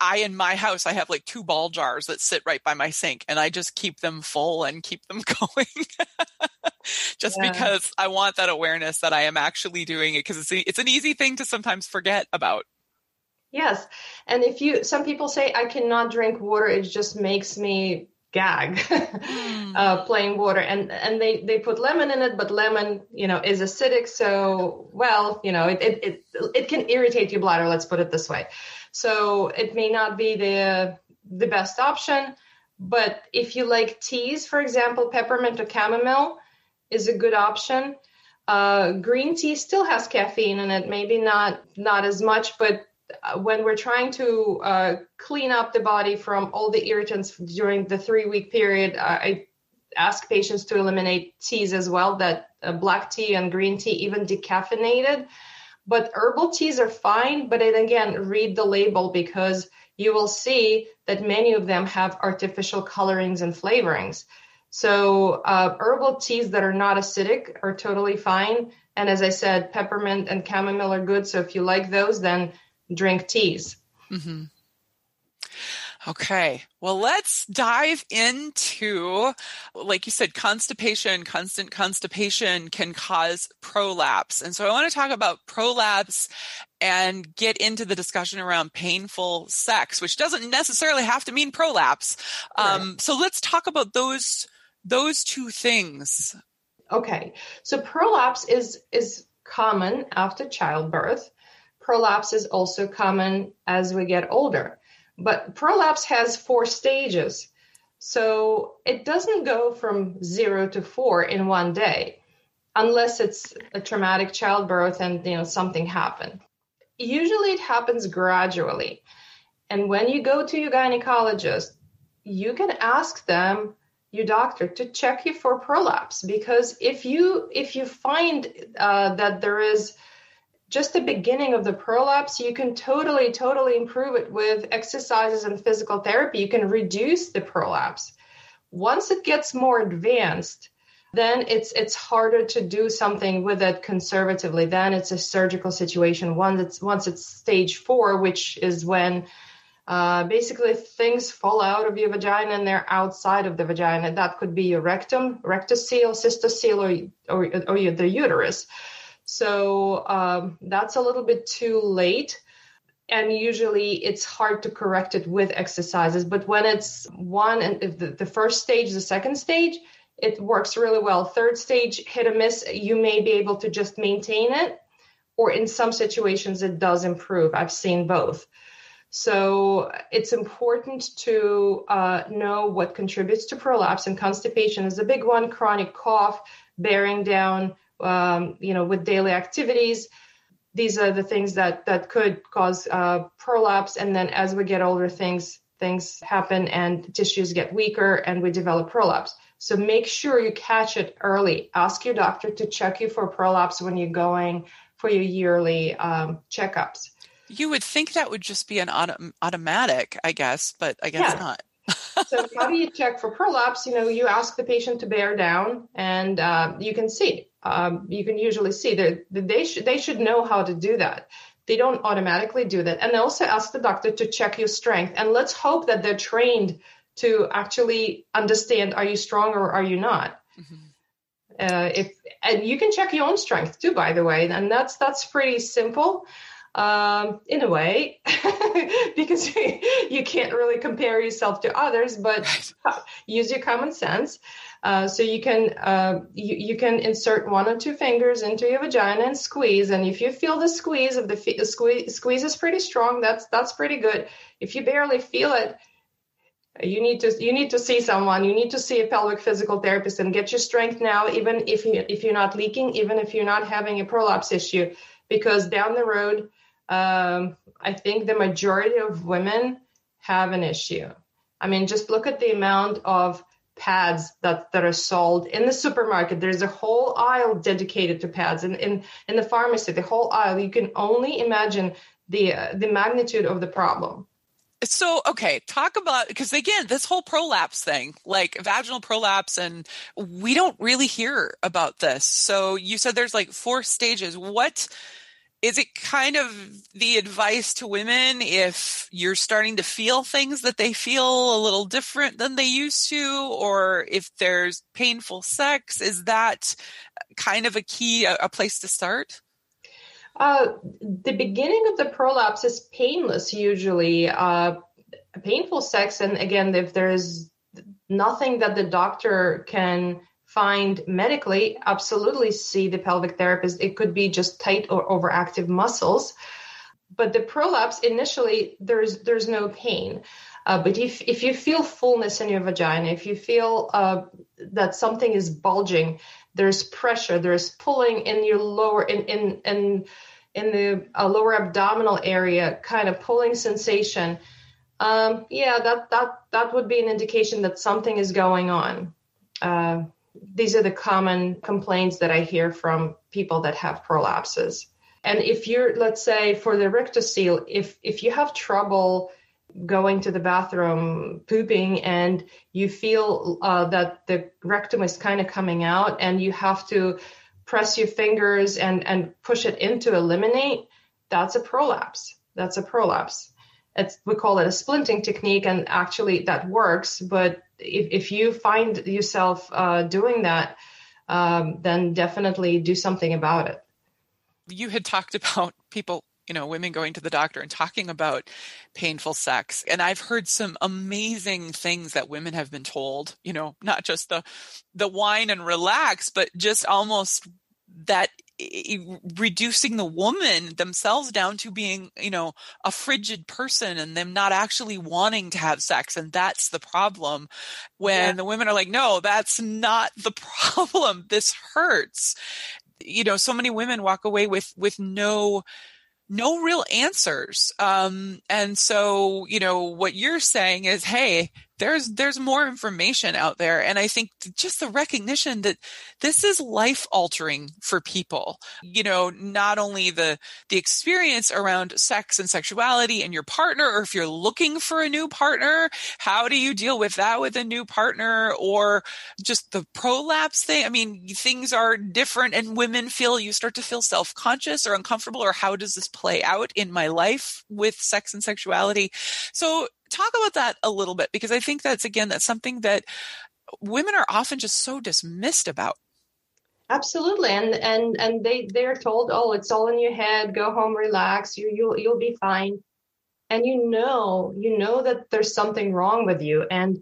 I in my house I have like two ball jars that sit right by my sink and I just keep them full and keep them <laughs> going. just yeah. because I want that awareness that I am actually doing it because it's a, it's an easy thing to sometimes forget about. Yes. And if you, some people say, I cannot drink water, it just makes me gag <laughs> mm. uh, plain water. And and they they put lemon in it but lemon you know is acidic. So well you know it it it, it can irritate your bladder let's put it this way. So it may not be the the best option but if you like teas for example peppermint or chamomile is a good option. Uh, green tea still has caffeine in it maybe not not as much but when we're trying to uh, clean up the body from all the irritants during the three week period, uh, I ask patients to eliminate teas as well, that uh, black tea and green tea, even decaffeinated. But herbal teas are fine, but then again, read the label because you will see that many of them have artificial colorings and flavorings. So, uh, herbal teas that are not acidic are totally fine. And as I said, peppermint and chamomile are good. So, if you like those, then drink teas. Mm-hmm. Okay. Well, let's dive into, like you said, constipation, constant constipation can cause prolapse. And so I want to talk about prolapse and get into the discussion around painful sex, which doesn't necessarily have to mean prolapse. Right. Um, so let's talk about those, those two things. Okay. So prolapse is, is common after childbirth prolapse is also common as we get older. But prolapse has four stages. So it doesn't go from zero to four in one day, unless it's a traumatic childbirth and you know something happened. Usually it happens gradually. And when you go to your gynecologist, you can ask them your doctor to check you for prolapse because if you if you find uh, that there is just the beginning of the prolapse, you can totally, totally improve it with exercises and physical therapy. You can reduce the prolapse. Once it gets more advanced, then it's it's harder to do something with it conservatively. Then it's a surgical situation. Once it's once it's stage four, which is when uh, basically things fall out of your vagina and they're outside of the vagina. That could be your rectum, rectocele, cystocele, or, or, or the uterus. So um, that's a little bit too late. And usually it's hard to correct it with exercises. But when it's one and the, the first stage, the second stage, it works really well. Third stage, hit or miss, you may be able to just maintain it. Or in some situations, it does improve. I've seen both. So it's important to uh, know what contributes to prolapse, and constipation is a big one. Chronic cough, bearing down, um, you know, with daily activities. These are the things that that could cause uh, prolapse, and then as we get older, things things happen and tissues get weaker, and we develop prolapse. So make sure you catch it early. Ask your doctor to check you for prolapse when you're going for your yearly um, checkups. You would think that would just be an auto- automatic, I guess, but I guess yeah. not. So how do you check for prolapse? You know, you ask the patient to bear down, and uh, you can see. Um, you can usually see that they should they should know how to do that. They don't automatically do that, and they also ask the doctor to check your strength. And let's hope that they're trained to actually understand: Are you strong or are you not? Mm-hmm. Uh, if and you can check your own strength too, by the way, and that's that's pretty simple um, in a way, <laughs> because you can't really compare yourself to others, but use your common sense. Uh, so you can uh, you, you can insert one or two fingers into your vagina and squeeze. And if you feel the squeeze of the, the squeeze, squeeze is pretty strong, that's that's pretty good. If you barely feel it, you need to you need to see someone. You need to see a pelvic physical therapist and get your strength now, even if you if you're not leaking, even if you're not having a prolapse issue, because down the road um, I think the majority of women have an issue. I mean, just look at the amount of pads that, that are sold in the supermarket. There's a whole aisle dedicated to pads. And in, in the pharmacy, the whole aisle, you can only imagine the, uh, the magnitude of the problem. So, okay, talk about because again, this whole prolapse thing, like vaginal prolapse, and we don't really hear about this. So, you said there's like four stages. What is it kind of the advice to women if you're starting to feel things that they feel a little different than they used to or if there's painful sex? Is that kind of a key a, place to start? Uh, the beginning of the prolapse is painless usually uh, painful sex. And again if there's nothing that the doctor can find medically, absolutely see the pelvic therapist. It could be just tight or overactive muscles. But the prolapse initially there's there's no pain. Uh, but if if you feel fullness in your vagina, if you feel uh, that something is bulging, there's pressure, there's pulling in your lower in in in in the uh, lower abdominal area, kind of pulling sensation. Um, yeah, that that that would be an indication that something is going on. Uh, these are the common complaints that I hear from people that have prolapses. And if you're, let's say, for the rectocele, if if you have trouble going to the bathroom, pooping, and you feel uh, that the rectum is kind of coming out, and you have to press your fingers and and push it in to eliminate, that's a prolapse. That's a prolapse. It's, we call it a splinting technique, and actually that works. But if, if you find yourself uh, doing that, um, then definitely do something about it. You had talked about people, you know, women going to the doctor and talking about painful sex. And I've heard some amazing things that women have been told, you know, not just the the wine and relax, but just almost that reducing the woman themselves down to being, you know, a frigid person and them not actually wanting to have sex. And that's the problem when yeah. the women are like, no, that's not the <laughs> problem. This hurts. You know, so many women walk away with, with no, no real answers. Um, and so, you know, what you're saying is, hey, there's there's more information out there. And i think just the recognition that this is life altering for people. You know not only the the experience around sex and sexuality and your partner or if you're looking for a new partner how do you deal with that with a new partner? Or just the prolapse thing i mean things are different and women feel you start to feel self-conscious or uncomfortable or how does this play out in my life with sex and sexuality? So talk about that a little bit because I think that's again that's something that women are often just so dismissed about. Absolutely, and and and they they're told, oh, it's all in your head. Go home, relax. You you'll you'll be fine. And you know you know that there's something wrong with you, and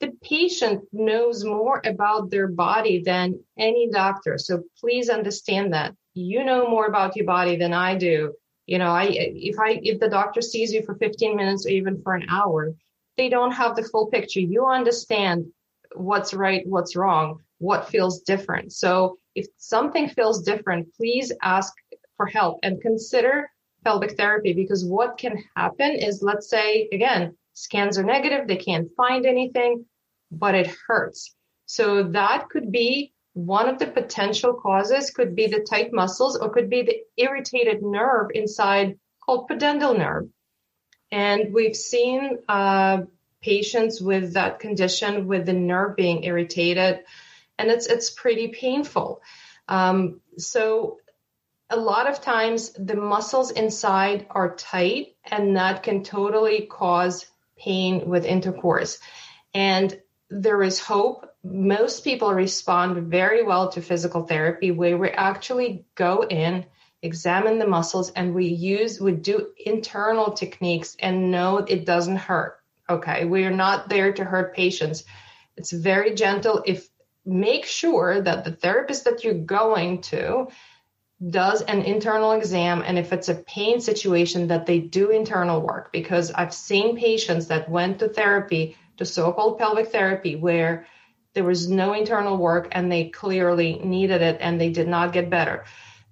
the patient knows more about their body than any doctor. So please understand that you know more about your body than I do You know, I if I if the doctor sees you for 15 minutes or even for an hour, they don't have the full picture. You understand what's right, what's wrong, what feels different. So if something feels different, please ask for help and consider pelvic therapy because what can happen is let's say again scans are negative they can't find anything but it hurts so that could be one of the potential causes could be the tight muscles or could be the irritated nerve inside called pudendal nerve and we've seen uh, patients with that condition with the nerve being irritated and it's it's pretty painful um, so a lot of times the muscles inside are tight and that can totally cause pain with intercourse. And there is hope. Most people respond very well to physical therapy where we actually go in, examine the muscles, and we use, we do internal techniques and know it doesn't hurt. Okay. We are not there to hurt patients. It's very gentle. If make sure that the therapist that you're going to does an internal exam and if it's a pain situation that they do internal work because I've seen patients that went to therapy to so-called pelvic therapy where there was no internal work and they clearly needed it and they did not get better.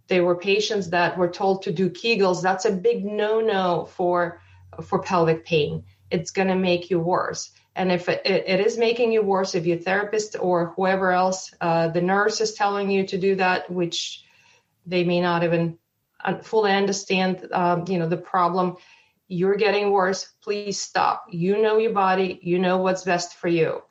They were patients that were told to do Kegels. That's a big no-no for for pelvic pain. It's going to make you worse. And if it, it is making you worse, if your therapist or whoever else, uh, the nurse is telling you to do that, which they may not even fully understand um, you know the problem you're getting worse please stop you know your body you know what's best for you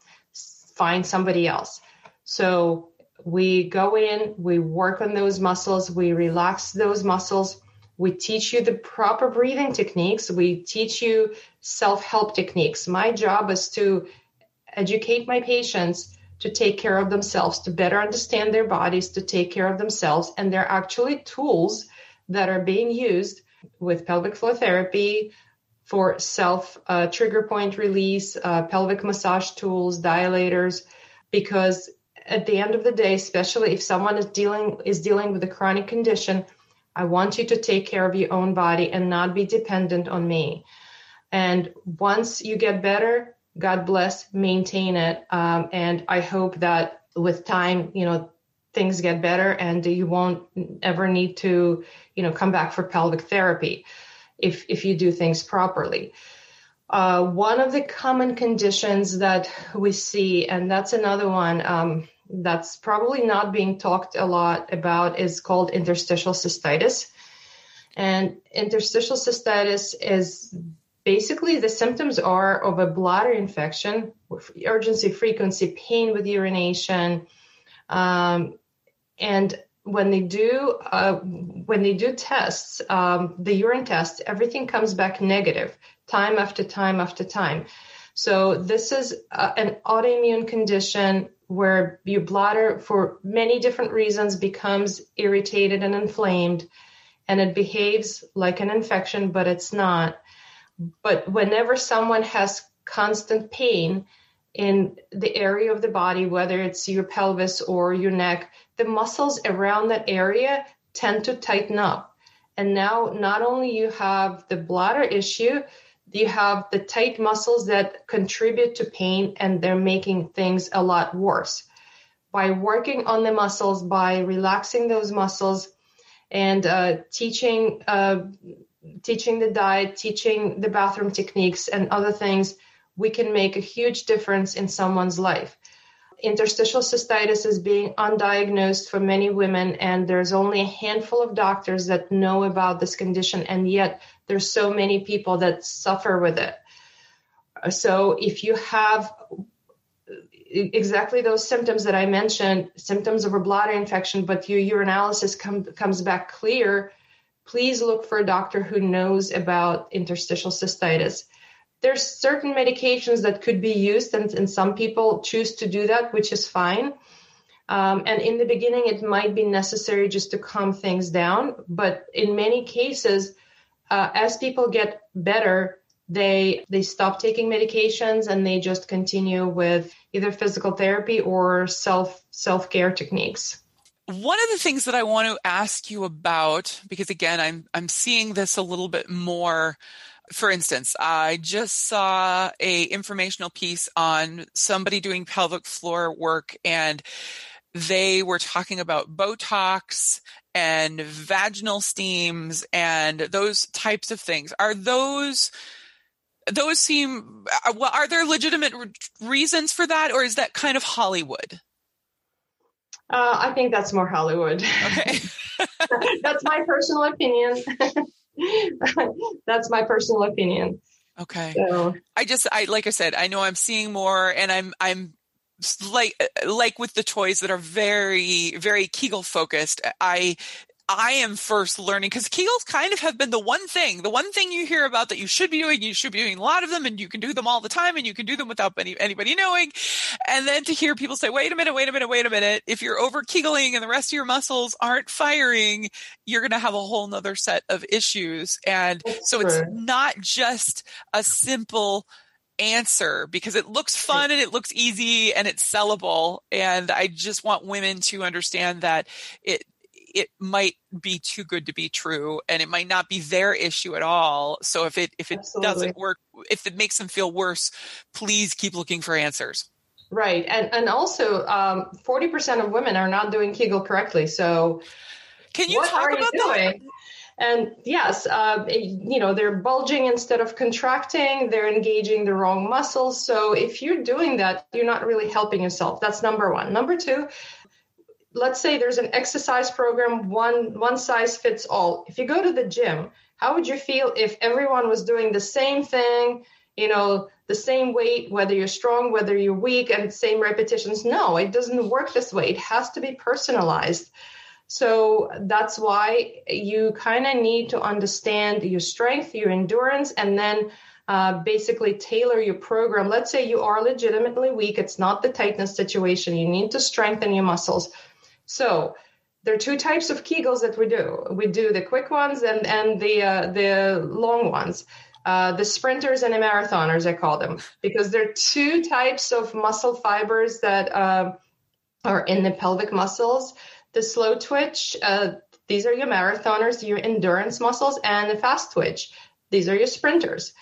find somebody else. So we go in we work on those muscles we relax those muscles. We teach you the proper breathing techniques. We teach you self-help techniques. My job is to educate my patients to take care of themselves, to better understand their bodies, to take care of themselves. And they're actually tools that are being used with pelvic floor therapy for self uh, trigger point release, uh, pelvic massage tools, dilators, because at the end of the day, especially if someone is dealing is dealing with a chronic condition, I want you to take care of your own body and not be dependent on me. And once you get better, God bless, maintain it. Um, and I hope that with time, you know, things get better and you won't ever need to, you know, come back for pelvic therapy if, if you do things properly. Uh, one of the common conditions that we see, and that's another one um, that's probably not being talked a lot about, is called interstitial cystitis. And interstitial cystitis is basically the symptoms are of a bladder infection urgency frequency pain with urination um, and when they do uh, when they do tests um, the urine test everything comes back negative time after time after time. So this is uh, an autoimmune condition where your bladder for many different reasons becomes irritated and inflamed and it behaves like an infection but it's not. But whenever someone has constant pain in the area of the body, whether it's your pelvis or your neck, the muscles around that area tend to tighten up. And now not only you have the bladder issue, you have the tight muscles that contribute to pain and they're making things a lot worse. By working on the muscles, by relaxing those muscles, and uh, teaching uh, teaching the diet, teaching the bathroom techniques, and other things, we can make a huge difference in someone's life. Interstitial cystitis is being undiagnosed for many women, and there's only a handful of doctors that know about this condition, and yet there's so many people that suffer with it. So if you have exactly those symptoms that I mentioned, symptoms of a bladder infection, but your urinalysis come, comes back clear, please look for a doctor who knows about interstitial cystitis. There's certain medications that could be used, and, and some people choose to do that, which is fine. Um, and in the beginning, it might be necessary just to calm things down. But in many cases, uh, as people get better, they they stop taking medications and they just continue with either physical therapy or self self care techniques. one of the things that I want to ask you about, because again, I'm I'm seeing this a little bit more. For instance, I just saw a informational piece on somebody doing pelvic floor work and they were talking about Botox and vaginal steams and those types of things. Are those those seem uh, well are there legitimate reasons for that or is that kind of Hollywood? Uh, I think that's more Hollywood. Okay. <laughs> that's my personal opinion. <laughs> <laughs> that's my personal opinion. Okay. So. I just I like I said, I know I'm seeing more and I'm I'm like like with the toys that are very very Kegel focused. I I am first learning because Kegels kind of have been the one thing, the one thing you hear about that you should be doing. You should be doing a lot of them and you can do them all the time and you can do them without any, anybody knowing. And then to hear people say, wait a minute, wait a minute, wait a minute. If you're over Kegeling and the rest of your muscles aren't firing, you're going to have a whole nother set of issues. And That's so true. it's not just a simple answer because it looks fun and it looks easy and it's sellable. And I just want women to understand that it it might be too good to be true and it might not be their issue at all so if it if it Absolutely. doesn't work if it makes them feel worse please keep looking for answers right and and also um, 40% of women are not doing kegel correctly so can you what talk are about you doing that? And yes, uh, you know, they're bulging instead of contracting, they're engaging the wrong muscles. So if you're doing that, you're not really helping yourself. That's number one. Number two, let's say there's an exercise program, one one size fits all. If you go to the gym, how would you feel if everyone was doing the same thing, you know, the same weight, whether you're strong, whether you're weak, and same repetitions? No, it doesn't work this way. It has to be personalized. So that's why you kind of need to understand your strength, your endurance, and then uh, basically tailor your program. Let's say you are legitimately weak, it's not the tightness situation. You need to strengthen your muscles. So there are two types of Kegels that we do. We do the quick ones and and the uh, the long ones. Uh, the sprinters and the marathoners, I call them, because there are two types of muscle fibers that uh, are in the pelvic muscles. The slow twitch, uh, these are your marathoners, your endurance muscles, and the fast twitch, these are your sprinters.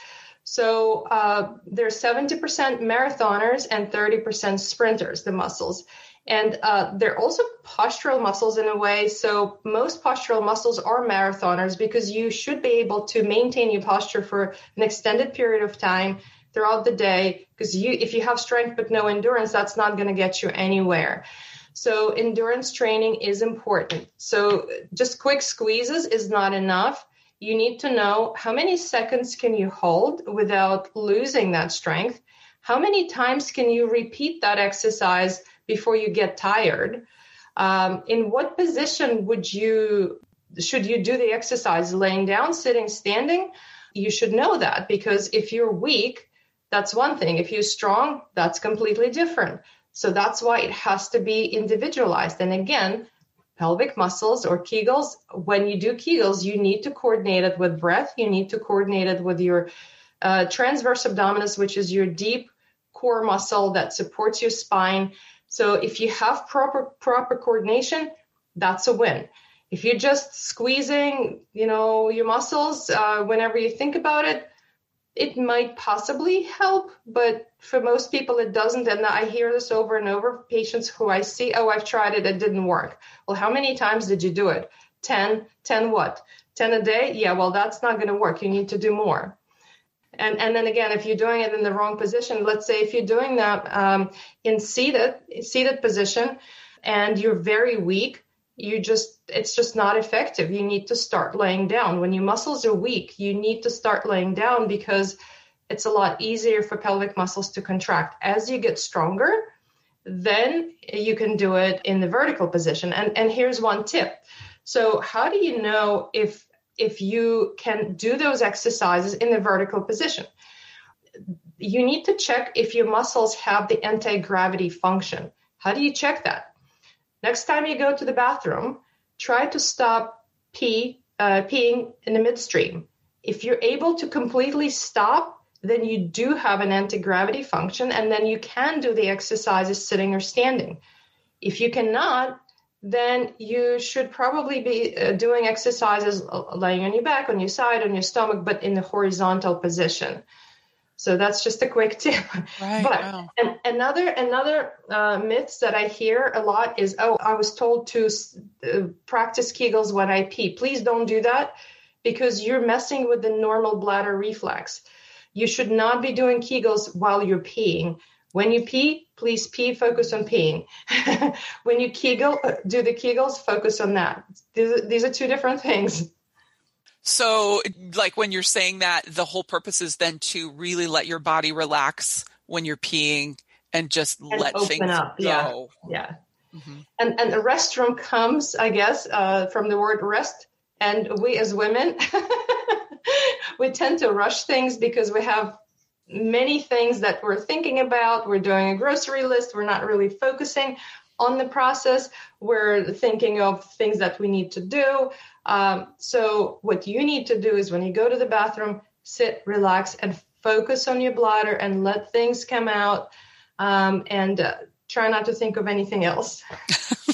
So uh, there's 70% marathoners and 30% sprinters, the muscles. And uh, they're also postural muscles in a way. So most postural muscles are marathoners because you should be able to maintain your posture for an extended period of time throughout the day. Because you, if you have strength but no endurance, that's not going to get you anywhere. So endurance training is important. So just quick squeezes is not enough. You need to know how many seconds can you hold without losing that strength? How many times can you repeat that exercise before you get tired. Um, in what position would you should you do the exercise? Laying down sitting standing? You should know that because if you're weak that's one thing. If you're strong that's completely different. So that's why it has to be individualized. And again pelvic muscles or kegels when you do kegels you need to coordinate it with breath. You need to coordinate it with your uh, transverse abdominis which is your deep core muscle that supports your spine so if you have proper proper coordination, that's a win. If you're just squeezing, you know, your muscles uh, whenever you think about it, it might possibly help, but for most people it doesn't. And I hear this over and over. Patients who I see, oh, I've tried it, it didn't work. Well, how many times did you do it? 10, 10 what? 10 a day? Yeah, well, that's not going to work. You need to do more. And, and then again, if you're doing it in the wrong position, let's say if you're doing that um, in seated seated position, and you're very weak, you just it's just not effective. You need to start laying down. When your muscles are weak, you need to start laying down because it's a lot easier for pelvic muscles to contract. As you get stronger, then you can do it in the vertical position. And and here's one tip. So how do you know if if you can do those exercises in the vertical position. You need to check if your muscles have the anti gravity function. How do you check that? Next time you go to the bathroom, try to stop pee, uh, peeing in the midstream. If you're able to completely stop, then you do have an anti gravity function, and then you can do the exercises sitting or standing. If you cannot, then you should probably be uh, doing exercises laying on your back, on your side, on your stomach, but in the horizontal position. So that's just a quick <laughs> tip. Right, but wow. and another another uh, myths that I hear a lot is, oh, I was told to uh, practice Kegels when I pee. Please don't do that because you're messing with the normal bladder reflex. You should not be doing Kegels while you're peeing. When you pee, please pee, focus on peeing. <laughs> when you Kegel, uh, do the Kegels, focus on that. These, these are two different things. So, like when you're saying that, the whole purpose is then to really let your body relax when you're peeing and just And let open things up, go. yeah. Yeah. Mhm. And, and the restroom comes, I guess, uh, from the word rest. And we as women, <laughs> we tend to rush things because we have many things that we're thinking about. We're doing a grocery list. We're not really focusing on the process. We're thinking of things that we need to do. Um, so, what you need to do is when you go to the bathroom, sit, relax, and focus on your bladder and let things come out. Um, and uh, try not to think of anything else. <laughs>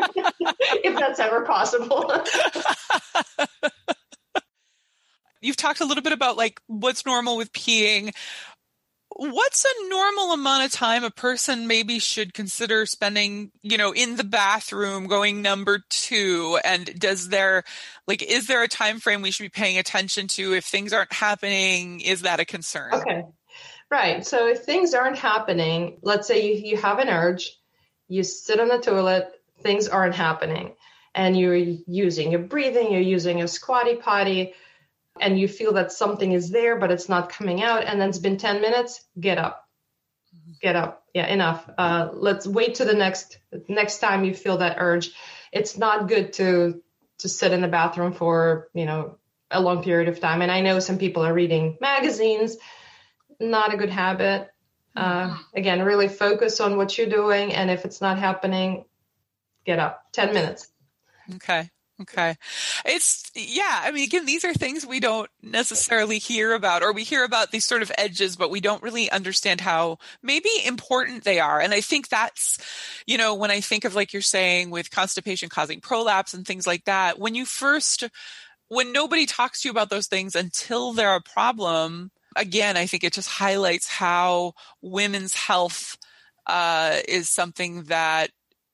<laughs> if that's ever possible. <laughs> You've talked a little bit about like what's normal with peeing. What's a normal amount of time a person maybe should consider spending, you know, in the bathroom going number 2 and does there like is there a time frame we should be paying attention to if things aren't happening is that a concern? Okay. Right. So if things aren't happening, let's say you, you have an urge, you sit on the toilet, things aren't happening, and you're using your breathing, you're using a squatty potty, and you feel that something is there, but it's not coming out, and then it's been 10 minutes, get up. Get up. Yeah, enough. Uh, let's wait to the next next time you feel that urge. It's not good to to sit in the bathroom for, you know, a long period of time. And I know some people are reading magazines not a good habit. Uh, again, really focus on what you're doing, and if it's not happening, get up. Ten minutes. Okay. Okay. It's, yeah. I mean, again, these are things we don't necessarily hear about, or we hear about these sort of edges, but we don't really understand how maybe important they are. And I think that's, you know, when I think of like you're saying with constipation causing prolapse and things like that, when you first, when nobody talks to you about those things until they're a problem, again, I think it just highlights how women's health uh, is something that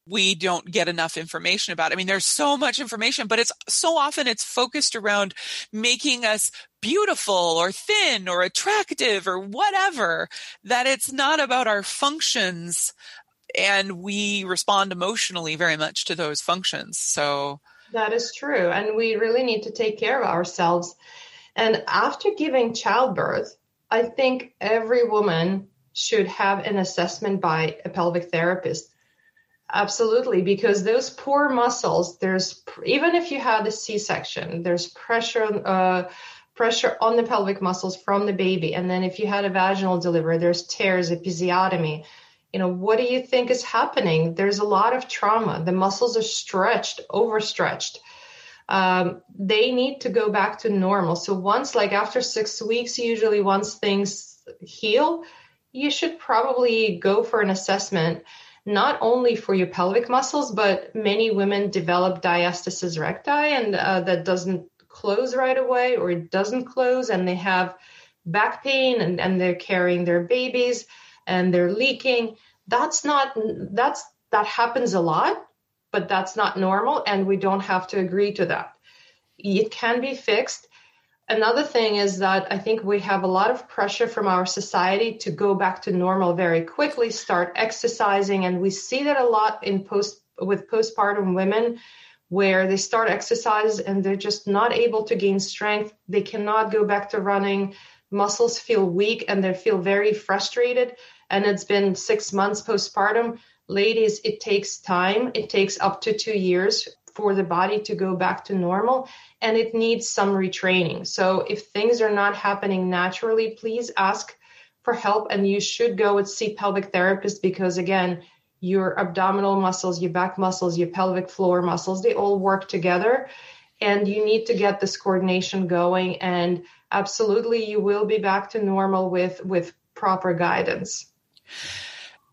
we don't get enough information about. I mean, there's so much information, but it's so often it's focused around making us beautiful or thin or attractive or whatever that it's not about our functions and we respond emotionally very much to those functions. So that is true. And we really need to take care of ourselves. And after giving childbirth, I think every woman should have an assessment by a pelvic therapist Absolutely, because those poor muscles, there's even if you had a C-section, there's pressure uh, pressure on the pelvic muscles from the baby, and then if you had a vaginal delivery, there's tears, episiotomy. You know, what do you think is happening? There's a lot of trauma. The muscles are stretched, overstretched. Um, they need to go back to normal. So once, like after six weeks, usually once things heal, you should probably go for an assessment not only for your pelvic muscles, but many women develop diastasis recti, and uh, that doesn't close right away, or it doesn't close, and they have back pain, and, and they're carrying their babies, and they're leaking. That's not that's that happens a lot, but that's not normal, and we don't have to agree to that. It can be fixed another thing is that I think we have a lot of pressure from our society to go back to normal very quickly, start exercising, and we see that a lot in post with postpartum women where they start exercise and they're just not able to gain strength. They cannot go back to running. Muscles feel weak and they feel very frustrated. And it's been six months postpartum. Ladies, it takes time. It takes up to two years for the body to go back to normal and it needs some retraining. So if things are not happening naturally, please ask for help and you should go and see pelvic therapist because again, your abdominal muscles, your back muscles, your pelvic floor muscles, they all work together and you need to get this coordination going and absolutely you will be back to normal with with proper guidance.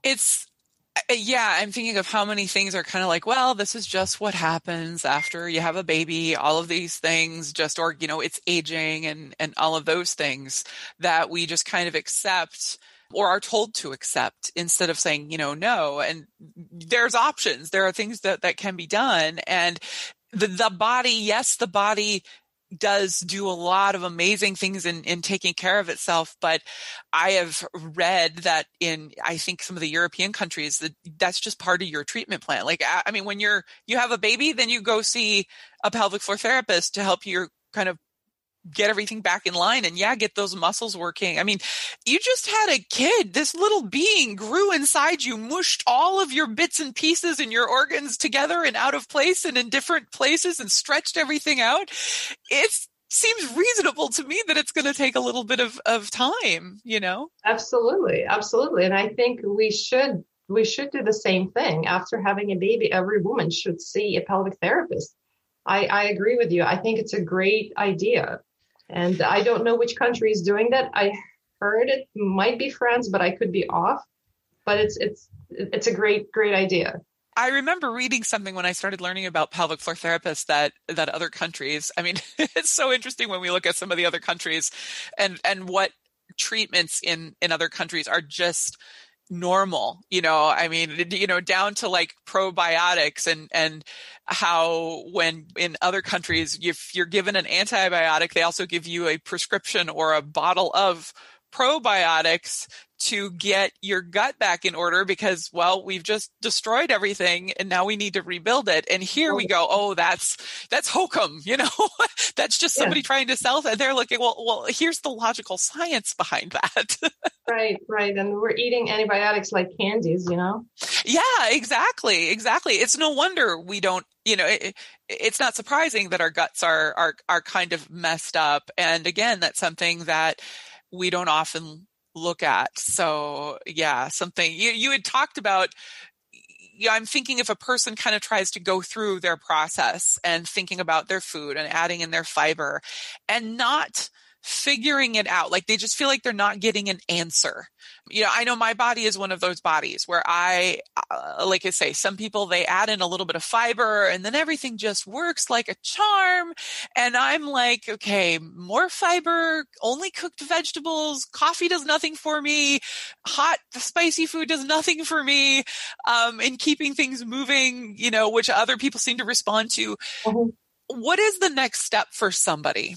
It's Uh, yeah, I'm thinking of how many things are kind of like, well, this is just what happens after you have a baby, all of these things just or you know, it's aging and and all of those things that we just kind of accept or are told to accept instead of saying, you know, no. And there's options. There are things that that can be done and the, the body, yes, the body does do a lot of amazing things in, in taking care of itself. But I have read that in, I think some of the European countries that that's just part of your treatment plan. Like, I mean, when you're, you have a baby, then you go see a pelvic floor therapist to help you kind of get everything back in line and yeah, get those muscles working. I mean, you just had a kid. This little being grew inside you, mushed all of your bits and pieces and your organs together and out of place and in different places and stretched everything out. It seems reasonable to me that it's going to take a little bit of, of time, you know? Absolutely. Absolutely. And I think we should we should do the same thing. After having a baby, every woman should see a pelvic therapist. I, I agree with you. I think it's a great idea. And I don't know which country is doing that. I heard it might be France, but I could be off. But it's it's it's a great great idea. I remember reading something when I started learning about pelvic floor therapists that that other countries. I mean, <laughs> it's so interesting when we look at some of the other countries and and what treatments in in other countries are just normal you know i mean you know down to like probiotics and and how when in other countries if you're given an antibiotic they also give you a prescription or a bottle of probiotics to get your gut back in order because well we've just destroyed everything and now we need to rebuild it. And here we go. Oh that's that's hokum you know? <laughs> That's just somebody yeah. trying to sell that they're looking well well here's the logical science behind that. <laughs> Right right. And we're eating antibiotics like candies you know? Yeah exactly exactly. It's no wonder we don't you know it, it's not surprising that our guts are are are kind of messed up. And again that's something that we don't often look at. So yeah, something you, you had talked about yeah, I'm thinking if a person kind of tries to go through their process and thinking about their food and adding in their fiber and not figuring it out. Like they just feel like they're not getting an answer. You know, I know my body is one of those bodies where I, uh, like I say, some people they add in a little bit of fiber and then everything just works like a charm. And I'm like, okay, more fiber, only cooked vegetables, coffee does nothing for me, hot, spicy food does nothing for me. Um, in keeping things moving, you know, which other people seem to respond to. Mm-hmm. What is the next step for somebody?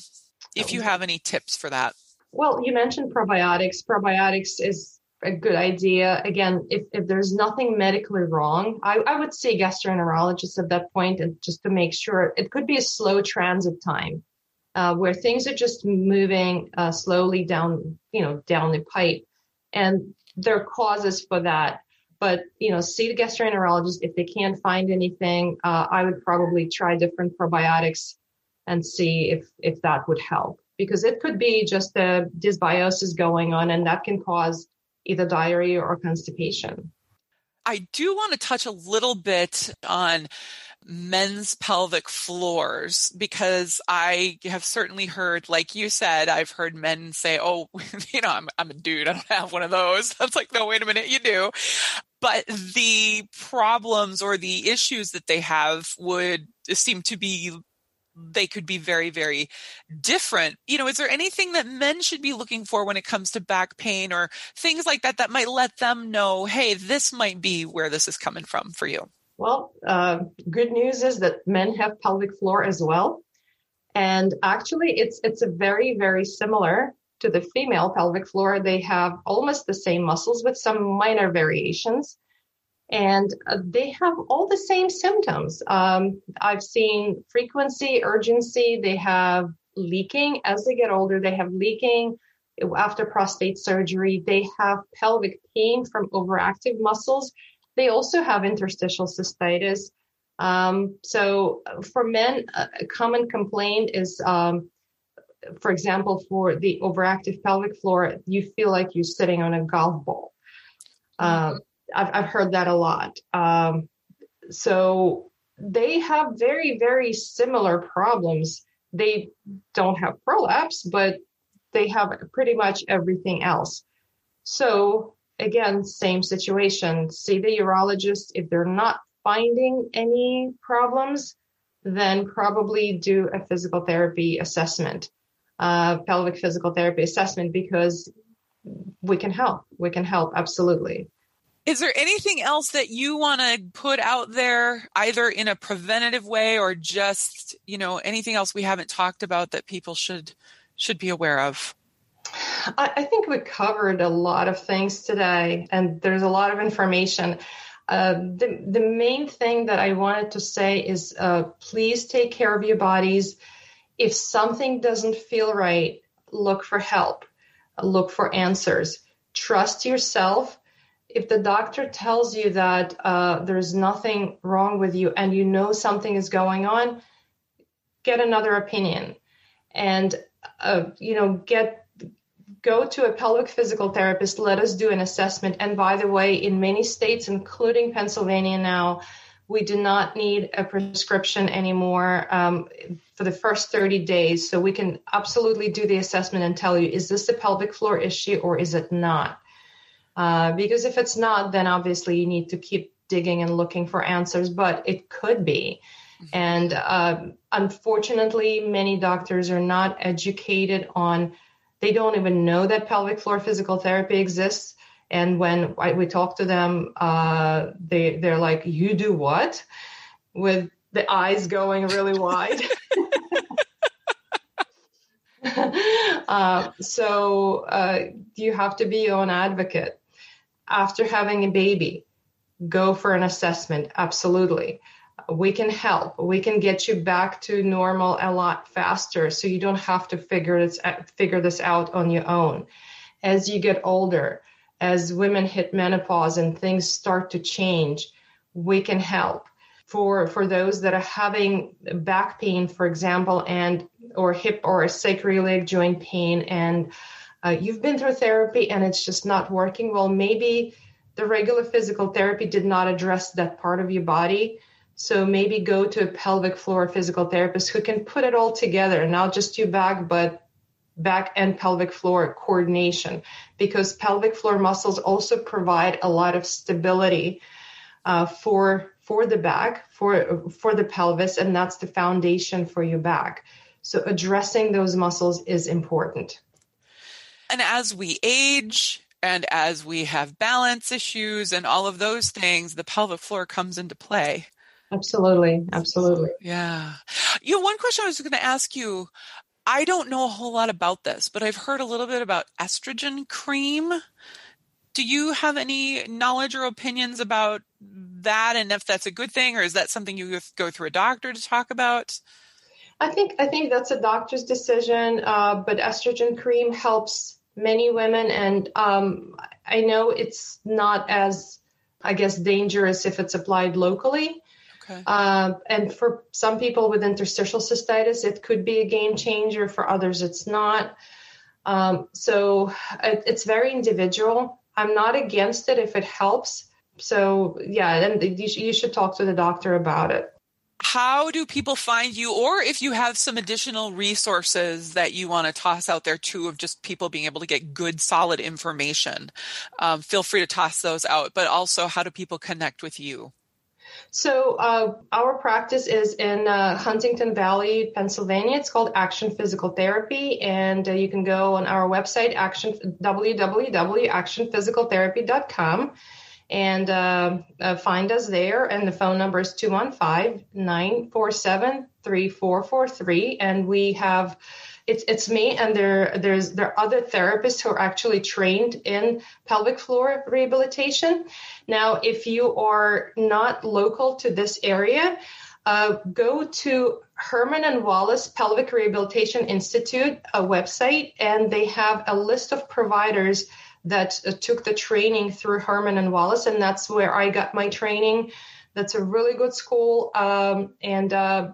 If you have any tips for that. Well, you mentioned probiotics. Probiotics is a good idea. Again, if, if there's nothing medically wrong, I, I would see gastroenterologist at that point and just to make sure it could be a slow transit time uh, where things are just moving uh, slowly down, you know, down the pipe. And there are causes for that. But, you know, see the gastroenterologist. If they can't find anything, uh, I would probably try different probiotics and see if if that would help because it could be just a dysbiosis going on and that can cause either diarrhea or constipation. I do want to touch a little bit on men's pelvic floors because I have certainly heard, like you said, I've heard men say, "Oh, <laughs> you know, I'm I'm a dude. I don't have one of those." <laughs> That's like, no, wait a minute, you do. But the problems or the issues that they have would seem to be they could be very, very different. You know, is there anything that men should be looking for when it comes to back pain or things like that that might let them know, hey, this might be where this is coming from for you? Well, uh, good news is that men have pelvic floor as well. And actually, it's it's a very, very similar to the female pelvic floor. They have almost the same muscles with some minor variations and uh, they have all the same symptoms. Um, I've seen frequency, urgency, they have leaking as they get older, they have leaking after prostate surgery, they have pelvic pain from overactive muscles, they also have interstitial cystitis. Um, so uh, for men, a common complaint is, um, for example, for the overactive pelvic floor, you feel like you're sitting on a golf ball. Uh, I've, I've heard that a lot. Um, so they have very, very similar problems. They don't have prolapse, but they have pretty much everything else. So again, same situation. See the urologist. If they're not finding any problems, then probably do a physical therapy assessment, uh, pelvic physical therapy assessment, because we can help. We can help absolutely. Is there anything else that you want to put out there, either in a preventative way or just, you know, anything else we haven't talked about that people should should be aware of? I, I think we covered a lot of things today, and there's a lot of information. Uh, the the main thing that I wanted to say is, uh, please take care of your bodies. If something doesn't feel right, look for help. Look for answers. Trust yourself if the doctor tells you that uh, there's nothing wrong with you and you know something is going on, get another opinion, and uh, you know get go to a pelvic physical therapist. Let us do an assessment. And by the way, in many states, including Pennsylvania now, we do not need a prescription anymore um, for the first 30 days. So we can absolutely do the assessment and tell you is this a pelvic floor issue or is it not? Uh, because if it's not, then obviously you need to keep digging and looking for answers, but it could be. Mm-hmm. And uh, unfortunately, many doctors are not educated on, they don't even know that pelvic floor physical therapy exists. And when I, we talk to them, uh, they, they're like, You do what? With the eyes going really wide. <laughs> <laughs> uh, so uh, you have to be your own advocate after having a baby, go for an assessment. Absolutely. We can help. We can get you back to normal a lot faster so you don't have to figure this, uh, figure this out on your own. As you get older, as women hit menopause and things start to change, we can help. For, for those that are having back pain, for example, and or hip or sacroiliac joint pain and uh, you've been through therapy and it's just not working, well, maybe the regular physical therapy did not address that part of your body. So maybe go to a pelvic floor physical therapist who can put it all together, not just your back, but back and pelvic floor coordination, because pelvic floor muscles also provide a lot of stability uh, for for the back, for for the pelvis, and that's the foundation for your back. So addressing those muscles is important. And as we age and as we have balance issues and all of those things, the pelvic floor comes into play. Absolutely. Absolutely. Yeah. You know, one question I was going to ask you I don't know a whole lot about this, but I've heard a little bit about estrogen cream. Do you have any knowledge or opinions about that and if that's a good thing or is that something you go through a doctor to talk about? I think I think that's a doctor's decision, uh, but estrogen cream helps many women, and um, I know it's not as, I guess, dangerous if it's applied locally. Okay. Uh, and for some people with interstitial cystitis, it could be a game changer. For others, it's not. Um, so it, it's very individual. I'm not against it if it helps. So yeah, then you, you should talk to the doctor about it how do people find you or if you have some additional resources that you want to toss out there too of just people being able to get good solid information um, feel free to toss those out but also how do people connect with you? So uh, our practice is in uh, huntingdon valley pennsylvania. It's called action physical therapy and uh, you can go on our website action www.actionphysicaltherapy.com and uh, uh, find us there. And the phone number is 215 947 3443. And we have it's it's me and there there's there are other therapists who are actually trained in pelvic floor rehabilitation. Now, if you are not local to this area, uh, go to Herman and Wallace Pelvic Rehabilitation Institute a website, and they have a list of providers that uh, took the training through Herman and Wallace, and that's where I got my training. That's a really good school, um, and uh,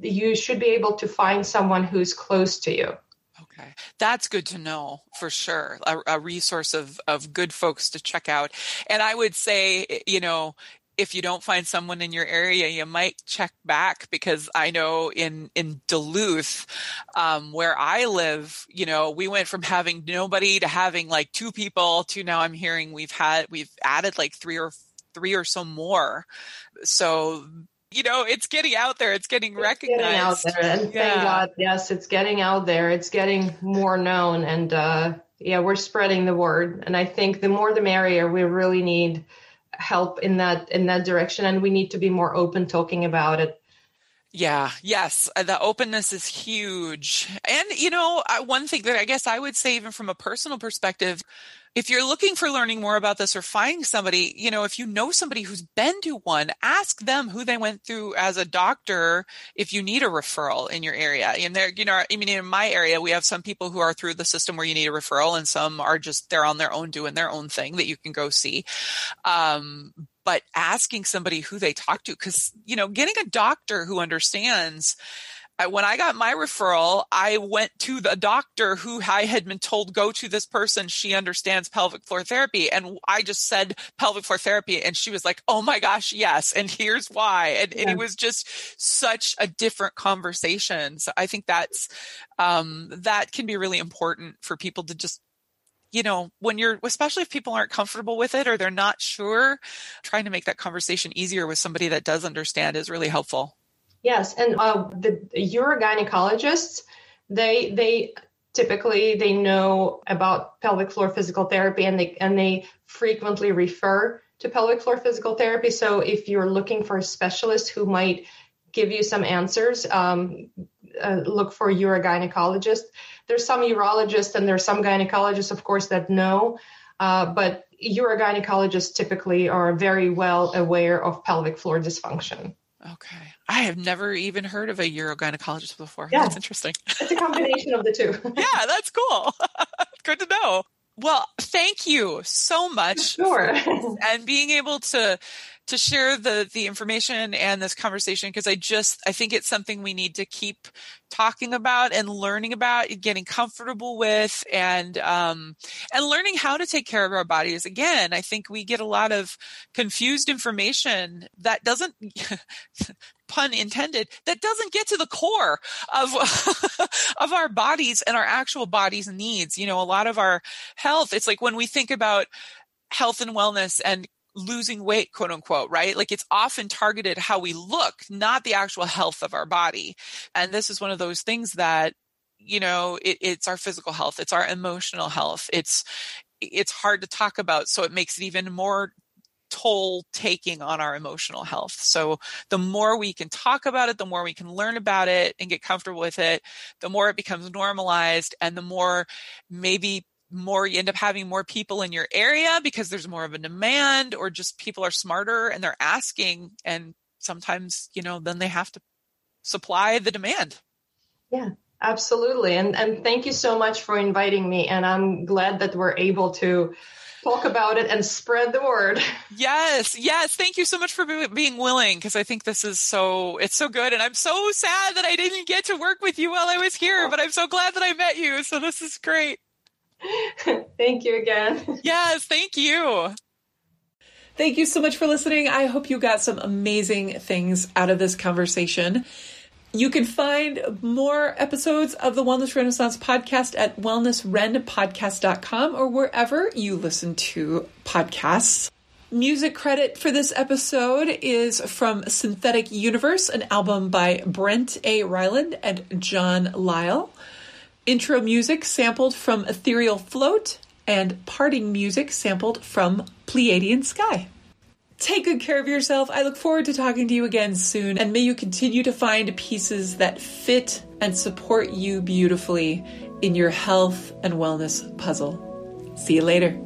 you should be able to find someone who's close to you. Okay, that's good to know for sure. A, a resource of of good folks to check out, and I would say, you know, if you don't find someone in your area, you might check back because I know in in Duluth, um, where I live, you know, we went from having nobody to having like two people to now I'm hearing we've had we've added like three or three or so more. So you know, it's getting out there. It's getting It's recognized. getting out there, and Yeah. thank God, yes, it's getting out there. It's getting more known, and uh, yeah, we're spreading the word. And I think the more the merrier. We really need help in that in that direction, and we need to be more open talking about it. Yeah, yes, uh, the openness is huge. And, you know, one thing that I guess I would say, even from a personal perspective, if you're looking for learning more about this or finding somebody, you know, if you know somebody who's been to one, ask them who they went through as a doctor if you need a referral in your area. And there, you know, I mean, in my area, we have some people who are through the system where you need a referral and some are just, they're on their own doing their own thing that you can go see. Um, but asking somebody who they talk to, because, you know, getting a doctor who understands I, when I got my referral, I went to the doctor who I had been told go to this person. She understands pelvic floor therapy. And I just said pelvic floor therapy. And she was like, Oh my gosh, yes. And here's why. And, and it was just such a different conversation. So I think that's, um, that can be really important for people to just you know, when you're, especially if people aren't comfortable with it or they're not sure, trying to make that conversation easier with somebody that does understand is really helpful. Yes, and uh, the urogynecologists, they they typically they know about pelvic floor physical therapy, and they and they frequently refer to pelvic floor physical therapy. So if you're looking for a specialist who might give you some answers, um, uh, look for a urogynecologist. There's some urologists and there's some gynecologists, of course, that know, uh, but urogynecologists typically are very well aware of pelvic floor dysfunction. Okay. I have never even heard of a urogynecologist before. Yeah. That's interesting. It's a combination of the two. <laughs> <laughs> yeah, that's cool. <laughs> Good to know. Well, thank you so much Sure. and being able to to share the the information and this conversation because I just I think it's something we need to keep talking about and learning about and getting comfortable with and um and learning how to take care of our bodies. Again I think we get a lot of confused information that doesn't <laughs> pun intended that doesn't get to the core of <laughs> of our bodies and our actual bodies needs. You know a lot of our health it's like when we think about health and wellness and losing weight quote unquote right? Like it's often targeted how we look not the actual health of our body. And this is one of those things that you know it, it's our physical health it's our emotional health it's it's hard to talk about so it makes it even more toll taking on our emotional health. So the more we can talk about it the more we can learn about it and get comfortable with it the more it becomes normalized and the more maybe more you end up having more people in your area because there's more of a demand or just people are smarter and they're asking and sometimes you know then they have to supply the demand yeah, absolutely. And and thank you so much for inviting me. And I'm glad that we're able to talk about it and spread the word. <laughs> yes yes thank you so much for be- being willing because i think this is so it's so good and i'm so sad that i didn't get to work with you while i was here oh. but i'm so glad that i met you so this is great <laughs> thank you again. yes thank you Thank you so much for listening. I hope you got some amazing things out of this conversation. You can find more episodes of the Wellness Renaissance podcast at wellnessrenpodcast.com or wherever you listen to podcasts. Music credit for this episode is from Synthetic Universe, an album by Brent A. Ryland and John Lyle. Intro music sampled from Ethereal Float, and parting music sampled from Pleiadian Sky. Take good care of yourself. I look forward to talking to you again soon, and may you continue to find pieces that fit and support you beautifully in your health and wellness puzzle. See you later.